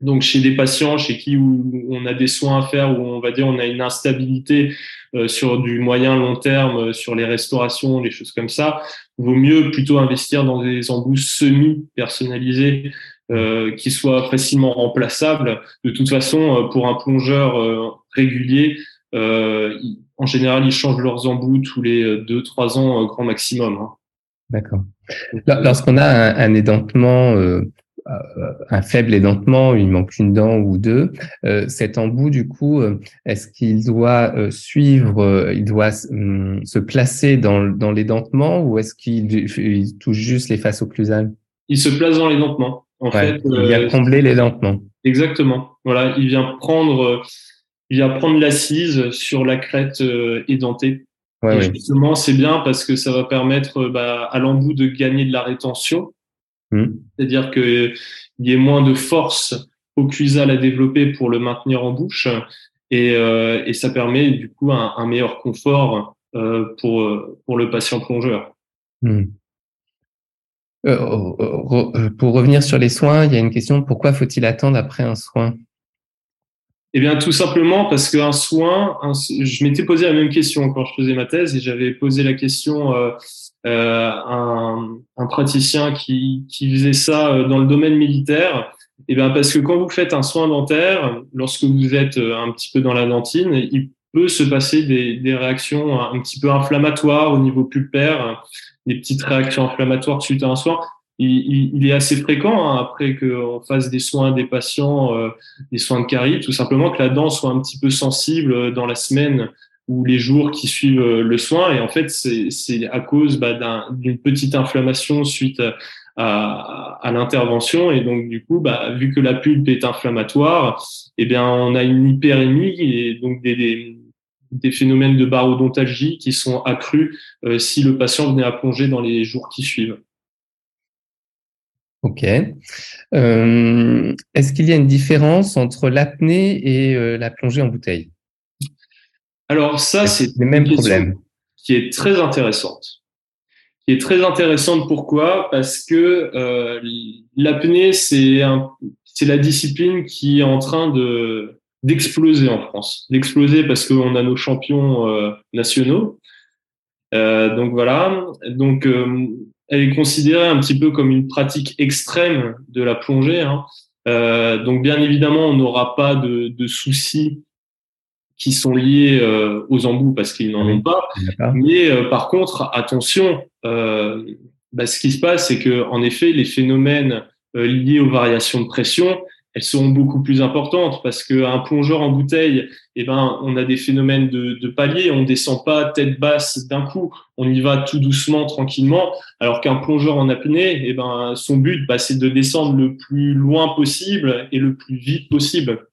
Donc, chez des patients chez qui on a des soins à faire, où on va dire on a une instabilité euh, sur du moyen long terme, euh, sur les restaurations, les choses comme ça, vaut mieux plutôt investir dans des embouts semi personnalisés euh, qui soient facilement remplaçables. De toute façon, euh, pour un plongeur régulier, en général, ils changent leurs embouts tous les deux trois ans grand maximum. Hein. D'accord. Lorsqu'on a un, édentement, euh, euh, un faible édentement, il manque une dent ou deux, euh, cet embout, du coup, est-ce qu'il doit suivre, il doit hum, se placer dans, dans l'édentement ou est-ce qu'il touche juste les faces occlusales Il se place dans l'édentement. En fait, il vient combler l'édentement. Exactement. Voilà, il vient prendre, vient prendre l'assise sur la crête édentée. Ouais, justement, c'est bien parce que ça va permettre euh, bah, à l'embout de gagner de la rétention. Mmh. C'est-à-dire qu'il y ait moins de force occlusale à développer pour le maintenir en bouche. Et, euh, et ça permet du coup un, un meilleur confort euh, pour, pour le patient plongeur. Mmh. Euh, pour revenir sur les soins, il y a une question, pourquoi faut-il attendre après un soin? Eh bien, tout simplement parce qu'un soin, je m'étais posé la même question quand je faisais ma thèse et j'avais posé la question euh, euh, un, un, praticien qui, qui faisait ça euh, dans le domaine militaire. Eh bien, parce que quand vous faites un soin dentaire, lorsque vous êtes euh, un petit peu dans la dentine, il peut se passer des, des réactions un petit peu inflammatoires au niveau pulpaire, des petites réactions inflammatoires suite à un soin. Il, est assez fréquent hein, après qu'on fasse des soins des patients, euh, des soins de carie, tout simplement que la dent soit un petit peu sensible dans la semaine ou les jours qui suivent le soin. Et en fait, c'est à cause bah, d'une petite inflammation suite à, l'intervention. Et donc, du coup, bah, vu que la pulpe est inflammatoire, eh bien, on a une hyperémie et donc des phénomènes de barodontalgie qui sont accrus euh, si le patient venait à plonger dans les jours qui suivent. Ok. Euh, Est-ce qu'il y a une différence entre l'apnée et euh, la plongée en bouteille? Alors ça, c'est le même problème qui est très intéressante. Qui est très intéressante pourquoi? Parce que euh, l'apnée, c'est c'est la discipline qui est en train de d'exploser en France, d'exploser parce qu'on a nos champions euh, nationaux. Donc voilà, donc elle est considérée un petit peu comme une pratique extrême de la plongée. Hein. Euh, donc bien évidemment, on n'aura pas de, de, soucis qui sont liés euh, aux embouts parce qu'ils n'en ont pas. Mais par contre, attention, bah, ce qui se passe, c'est que en effet, les phénomènes liés aux variations de pression, elles seront beaucoup plus importantes parce qu'un plongeur en bouteille, eh ben, on a des phénomènes de, de palier, on descend pas tête basse d'un coup, on y va tout doucement, tranquillement, alors qu'un plongeur en apnée, eh ben, son but, bah, c'est de descendre le plus loin possible et le plus vite possible.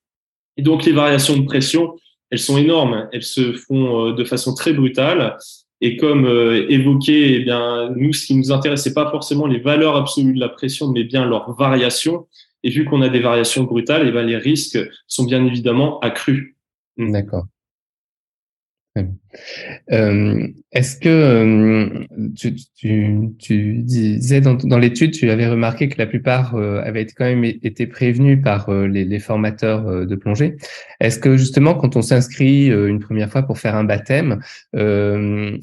Et donc, les variations de pression, elles sont énormes, elles se font euh, de façon très brutale. Et comme euh, évoqué, eh bien, nous, ce qui nous intéresse, pas forcément les valeurs absolues de la pression, mais bien leurs variations. Et vu qu'on a des variations brutales, eh ben, les risques sont bien évidemment accrus. D'accord. Euh, est-ce que euh, tu, disais dans, l'étude, tu avais remarqué que la plupart euh, avaient quand même été prévenus par les, les, formateurs de plongée. Est-ce que justement, quand on s'inscrit une première fois pour faire un baptême, le,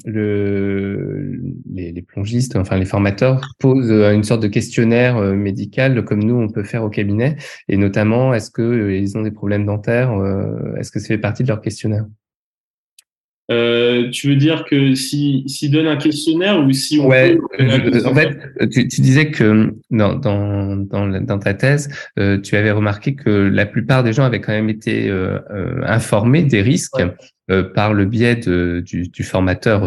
les, les, plongistes, enfin les formateurs, posent une sorte de questionnaire médical comme nous on peut faire au cabinet, et notamment, est-ce que ils ont des problèmes dentaires Est-ce que ça fait partie de leur questionnaire? Euh, tu veux dire que si s'ils donnent un questionnaire ou si on ouais, peut en fait, tu, tu, disais que dans, dans, dans, dans ta thèse, euh, tu avais remarqué que la plupart des gens avaient quand même été euh, euh informés des risques euh, par le biais de, du, du formateur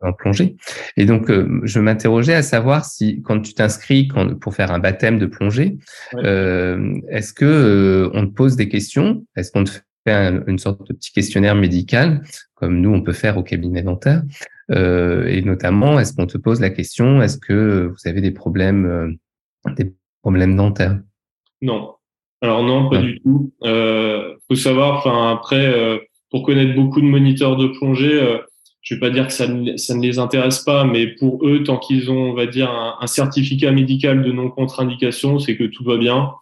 en plongée. Et donc, je m'interrogeais à savoir si, quand tu t'inscris pour faire un baptême de plongée, est-ce que on te pose des questions? Est-ce qu'on te une sorte de petit questionnaire médical, comme nous on peut faire au cabinet dentaire. Euh, et notamment, est-ce qu'on te pose la question, est-ce que vous avez des problèmes, euh, des problèmes dentaires? Non. Alors non, pas du tout. Euh, faut savoir, enfin après, euh, pour connaître beaucoup de moniteurs de plongée, je vais pas dire que ça ne, ça ne les intéresse pas, mais pour eux, tant qu'ils ont, on va dire, un, un certificat médical de non contre-indication, c'est que tout va bien.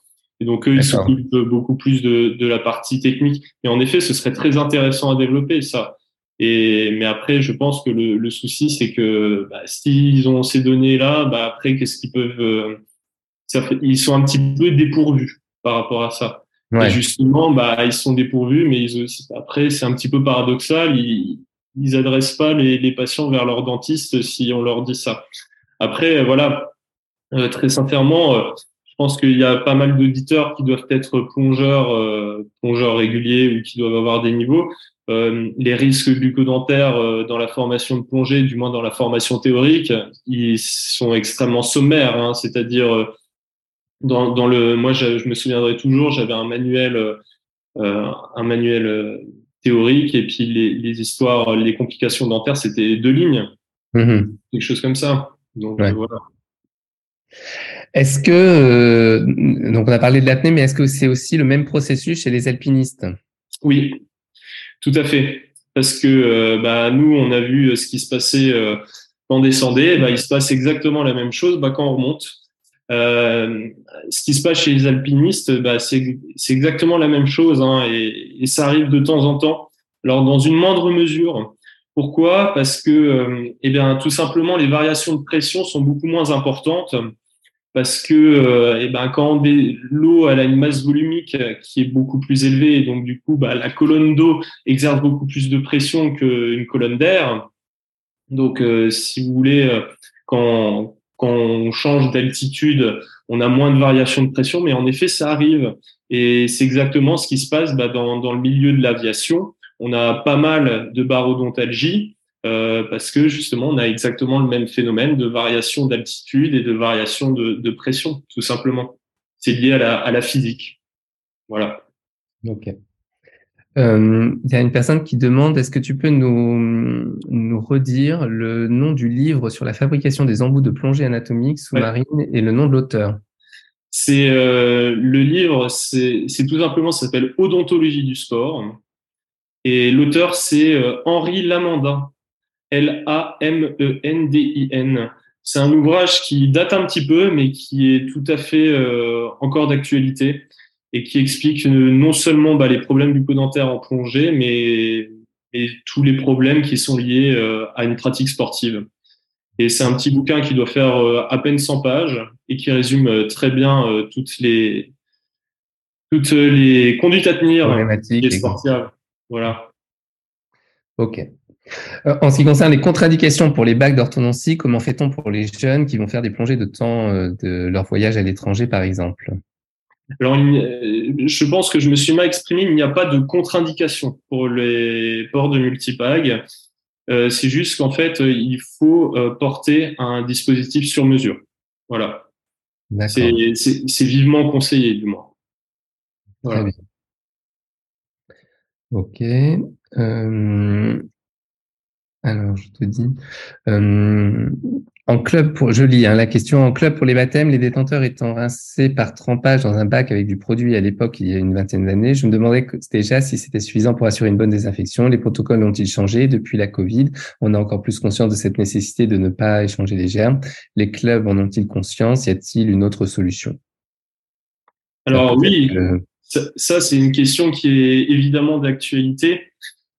Et donc, eux, ils s'occupent beaucoup plus de, de, la partie technique. Et en effet, ce serait très intéressant à développer ça. Et, mais après, je pense que le, le souci, c'est que bah, s'ils ont ces données-là, bah, après, qu'est-ce qu'ils peuvent... Euh, ça, ils sont un petit peu dépourvus par rapport à ça. Ouais. Et justement, bah, ils sont dépourvus, mais ils après, c'est un petit peu paradoxal. Ils, ils adressent pas les, les patients vers leur dentiste si on leur dit ça. Après, voilà, euh, très sincèrement, euh, je pense qu'il y a pas mal d'auditeurs qui doivent être plongeurs, euh, plongeurs réguliers ou qui doivent avoir des niveaux. Euh, les risques glucodentaires euh, dans la formation de plongée, du moins dans la formation théorique, ils sont extrêmement sommaires. Hein, C'est-à-dire, euh, dans, dans, le, moi, je, je me souviendrai toujours, j'avais un manuel, un manuel théorique, et puis les, les, histoires, les complications dentaires, c'était deux lignes, mmh. quelque chose comme ça. Donc ouais. voilà. Est-ce que, euh, donc on a parlé de l'apnée, mais est-ce que c'est aussi le même processus chez les alpinistes? Oui, tout à fait. Parce que euh, bah, nous, on a vu euh, ce qui se passait euh, quand on descendait, bah, il se passe exactement la même chose bah, quand on remonte. Euh, ce qui se passe chez les alpinistes, bah, c'est exactement la même chose hein, et, et, ça arrive de temps en temps. Alors dans une moindre mesure. Pourquoi? Parce que, eh bien, tout simplement, les variations de pression sont beaucoup moins importantes parce que euh, eh ben, quand l'eau a une masse volumique qui est beaucoup plus élevée, et donc du coup, bah, la colonne d'eau exerce beaucoup plus de pression qu'une colonne d'air. Donc, euh, si vous voulez, euh, quand, on change d'altitude, on a moins de variations de pression, mais en effet, ça arrive. Et c'est exactement ce qui se passe bah, dans, dans le milieu de l'aviation. On a pas mal de barodontalgie euh, parce que justement, on a exactement le même phénomène de variation d'altitude et de variation de, de, pression, tout simplement. C'est lié à la, à la physique. Voilà. Ok. Euh, il y a une personne qui demande est-ce que tu peux nous, nous redire le nom du livre sur la fabrication des embouts de plongée anatomique sous-marine et le nom de l'auteur? C'est euh, le livre, c'est tout simplement, ça s'appelle Odontologie du sport. Et l'auteur, c'est euh, Henri Lamandin, L-A-M-E-N-D-I-N. C'est un ouvrage qui date un petit peu, mais qui est tout à fait euh, encore d'actualité et qui explique non seulement bah, les problèmes du dentaire en plongée, mais, tous les problèmes qui sont liés euh, à une pratique sportive. Et c'est un petit bouquin qui doit faire euh, à peine 100 pages et qui résume euh, très bien toutes les toutes les conduites à tenir les sportives. Voilà. Ok. En ce qui concerne les contre-indications pour les bacs d'orthodontie, comment fait-on pour les jeunes qui vont faire des plongées de temps de leur voyage à l'étranger, par exemple? Alors, je pense que je me suis mal exprimé. Il n'y a pas de contre-indication pour les ports de multipag. Euh, c'est juste qu'en fait, il faut euh, porter un dispositif sur mesure. Voilà. C'est vivement conseillé, du moins. Très bien. Ok. Euh, alors, je te dis. En club, pour, je lis hein, la question, en club pour les baptêmes, les détenteurs étant rincés par trempage dans un bac avec du produit à l'époque, il y a une vingtaine d'années, je me demandais déjà si c'était suffisant pour assurer une bonne désinfection. Les protocoles ont-ils changé depuis la Covid? On a encore plus conscience de cette nécessité de ne pas échanger les germes. Les clubs en ont-ils conscience? Y a-t-il une autre solution? Alors oui, ça c'est une question qui est évidemment d'actualité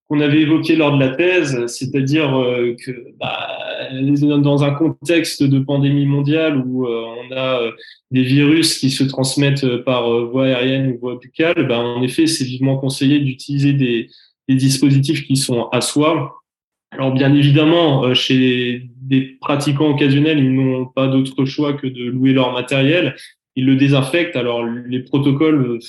qu'on avait évoqué lors de la thèse, c'est-à-dire euh, que bah, dans un contexte de pandémie mondiale où euh, on a euh, des virus qui se transmettent par voie aérienne ou voie buccale, bah, en effet, c'est vivement conseillé d'utiliser des, des, dispositifs qui sont à soi. Alors bien évidemment, chez des pratiquants occasionnels, ils n'ont pas d'autre choix que de louer leur matériel. Ils le désinfectent. Alors les protocoles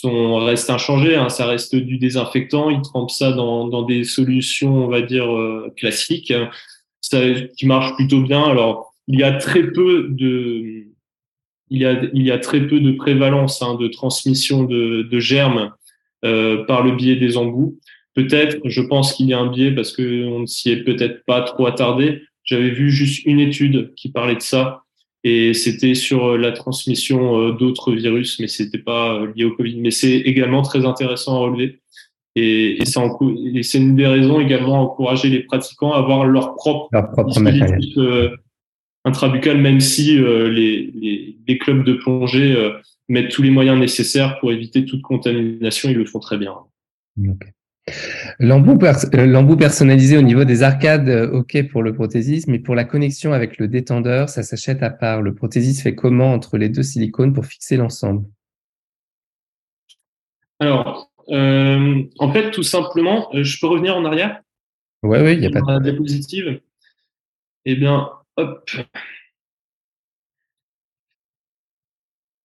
sont, restent inchangés. Hein. Ça reste du désinfectant. Ils trempent ça dans, des solutions, on va dire, euh, classiques, ça, qui marche plutôt bien. Alors, il y a très peu de, il y a, très peu de prévalence hein, de transmission de, de germes euh, par le biais des embouts. Peut-être, je pense qu'il y a un biais parce qu'on ne s'y est peut-être pas trop attardé. J'avais vu juste une étude qui parlait de ça et c'était sur euh, la transmission euh, d'autres virus, mais c'était pas euh, lié au Covid. Mais c'est également très intéressant à relever. Et, et c'est une des raisons également à encourager les pratiquants à avoir leur propre, leur propre dispositif intrabucal, même si les, les, les, clubs de plongée mettent tous les moyens nécessaires pour éviter toute contamination. Ils le font très bien. Okay. Euh, l'embout personnalisé au niveau des arcades, euh, ok pour le prothésisme, mais pour la connexion avec le détendeur, ça s'achète à part. Le prothésiste fait comment entre les deux silicones pour fixer l'ensemble? Alors, euh, en fait, tout simplement, je peux revenir en arrière? Oui, oui, il n'y a pas de... La diapositive. Eh bien, hop.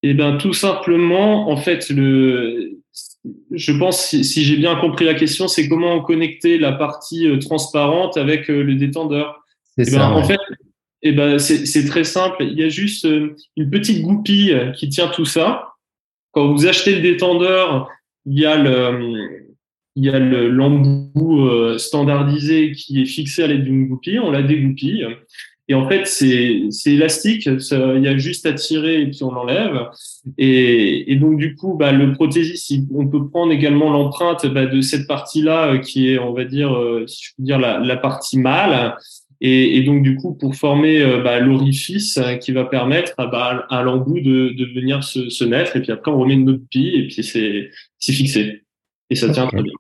Eh bien, tout simplement, en fait, le, je pense, si, j'ai bien compris la question, c'est comment connecter la partie euh, transparente avec euh, le détendeur. C'est eh ben, ça. En fait, eh ben, c'est très simple. Il y a juste euh, une petite goupille qui tient tout ça. Quand vous achetez le détendeur, il y a le, il y a l'embout standardisé qui est fixé à l'aide d'une goupille. On la dégoupille. Et en fait, c'est élastique, il y a juste à tirer et puis on l'enlève. Et, et, donc du coup, bah, le prothésiste, on peut prendre également l'empreinte bah, de cette partie-là euh, qui est, on va dire, euh, si je peux dire, la, la partie mâle. Et, et, donc du coup, pour former euh, bah, l'orifice qui va permettre bah, à l'embout de, de venir se, se, mettre. Et puis après, on remet une autre pille et puis c'est fixé. Et ça tient très bien.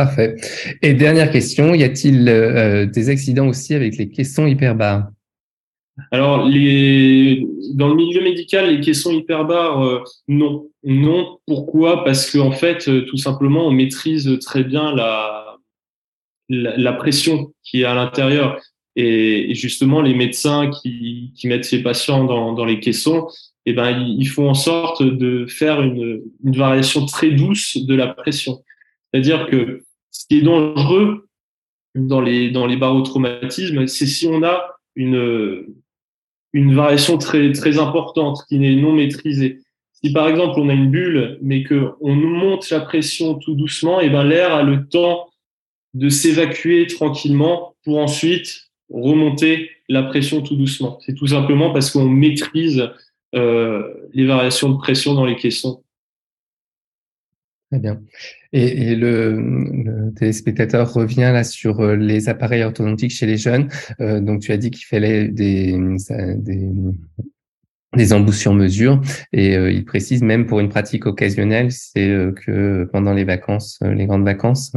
Parfait. Et dernière question, y a-t-il euh, des accidents aussi avec les caissons hyperbares Alors, dans le milieu médical, les caissons hyperbares, euh, non. Non. Pourquoi? Parce qu'en en fait, euh, tout simplement, on maîtrise très bien la, la, pression qui est à l'intérieur. Et, justement, les médecins qui, mettent ces patients dans, dans les caissons, eh ben, ils, font en sorte de faire une variation très douce de la pression. C'est-à-dire que ce qui est dangereux dans les, barotraumatismes, c'est si on a une, variation très, importante qui n'est non maîtrisée. Si par exemple on a une bulle, mais que on nous monte la pression tout doucement, et eh ben l'air a le temps de s'évacuer tranquillement pour ensuite remonter la pression tout doucement. C'est tout simplement parce qu'on maîtrise euh, les variations de pression dans les caissons. Très bien. Et, le, téléspectateur revient là sur euh, les appareils orthodontiques chez les jeunes. Euh, donc, tu as dit qu'il fallait des, des, des embouts sur mesure. Et euh, il précise même pour une pratique occasionnelle, c'est que pendant les vacances, les grandes vacances.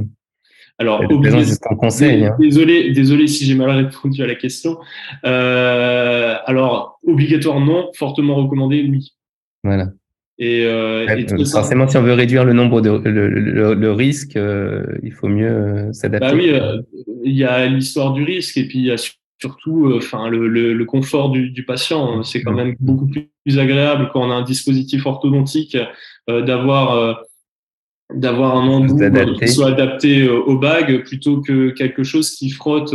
Alors, conseil, hein. désolé, désolé si j'ai mal répondu à la question. alors, obligatoire non, fortement recommandé oui. Voilà. Et, euh, forcément, si on veut réduire le nombre de le, risque, euh, il faut mieux euh, s'adapter. Bah oui, euh, il y a l'histoire du risque et puis il y a surtout, enfin, le, le, confort du, du patient. C'est quand même beaucoup plus agréable quand on a un dispositif orthodontique d'avoir d'avoir un embout qui soit adapté aux bagues plutôt que quelque chose qui frotte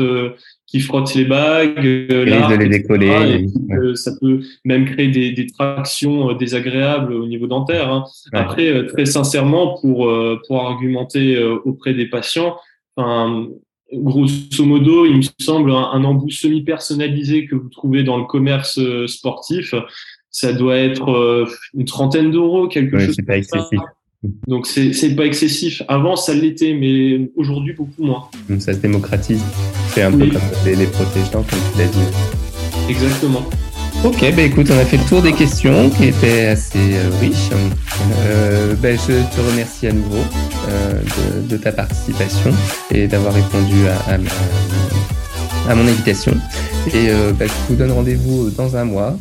qui frotte les bagues, euh, là, les décoller. ça peut même créer des, des, tractions euh, désagréables au niveau dentaire. Hein. Après, euh, très sincèrement, pour pour argumenter auprès des patients, enfin, grosso modo, il me semble un, embout semi-personnalisé que vous trouvez dans le commerce sportif, ça doit être une trentaine d'euros, quelque chose. C'est pas excessif. Donc c'est c'est pas excessif. Avant ça l'était, mais aujourd'hui beaucoup moins. Ça se démocratise. C'est un peu comme les, les comme tu l'as dit. Exactement. Ok, bah écoute, on a fait le tour des questions qui étaient assez euh, riches. Euh, bah, je te remercie à nouveau euh, de, de, ta participation et d'avoir répondu à, à, à, mon invitation. Et bah, je vous donne rendez-vous dans un mois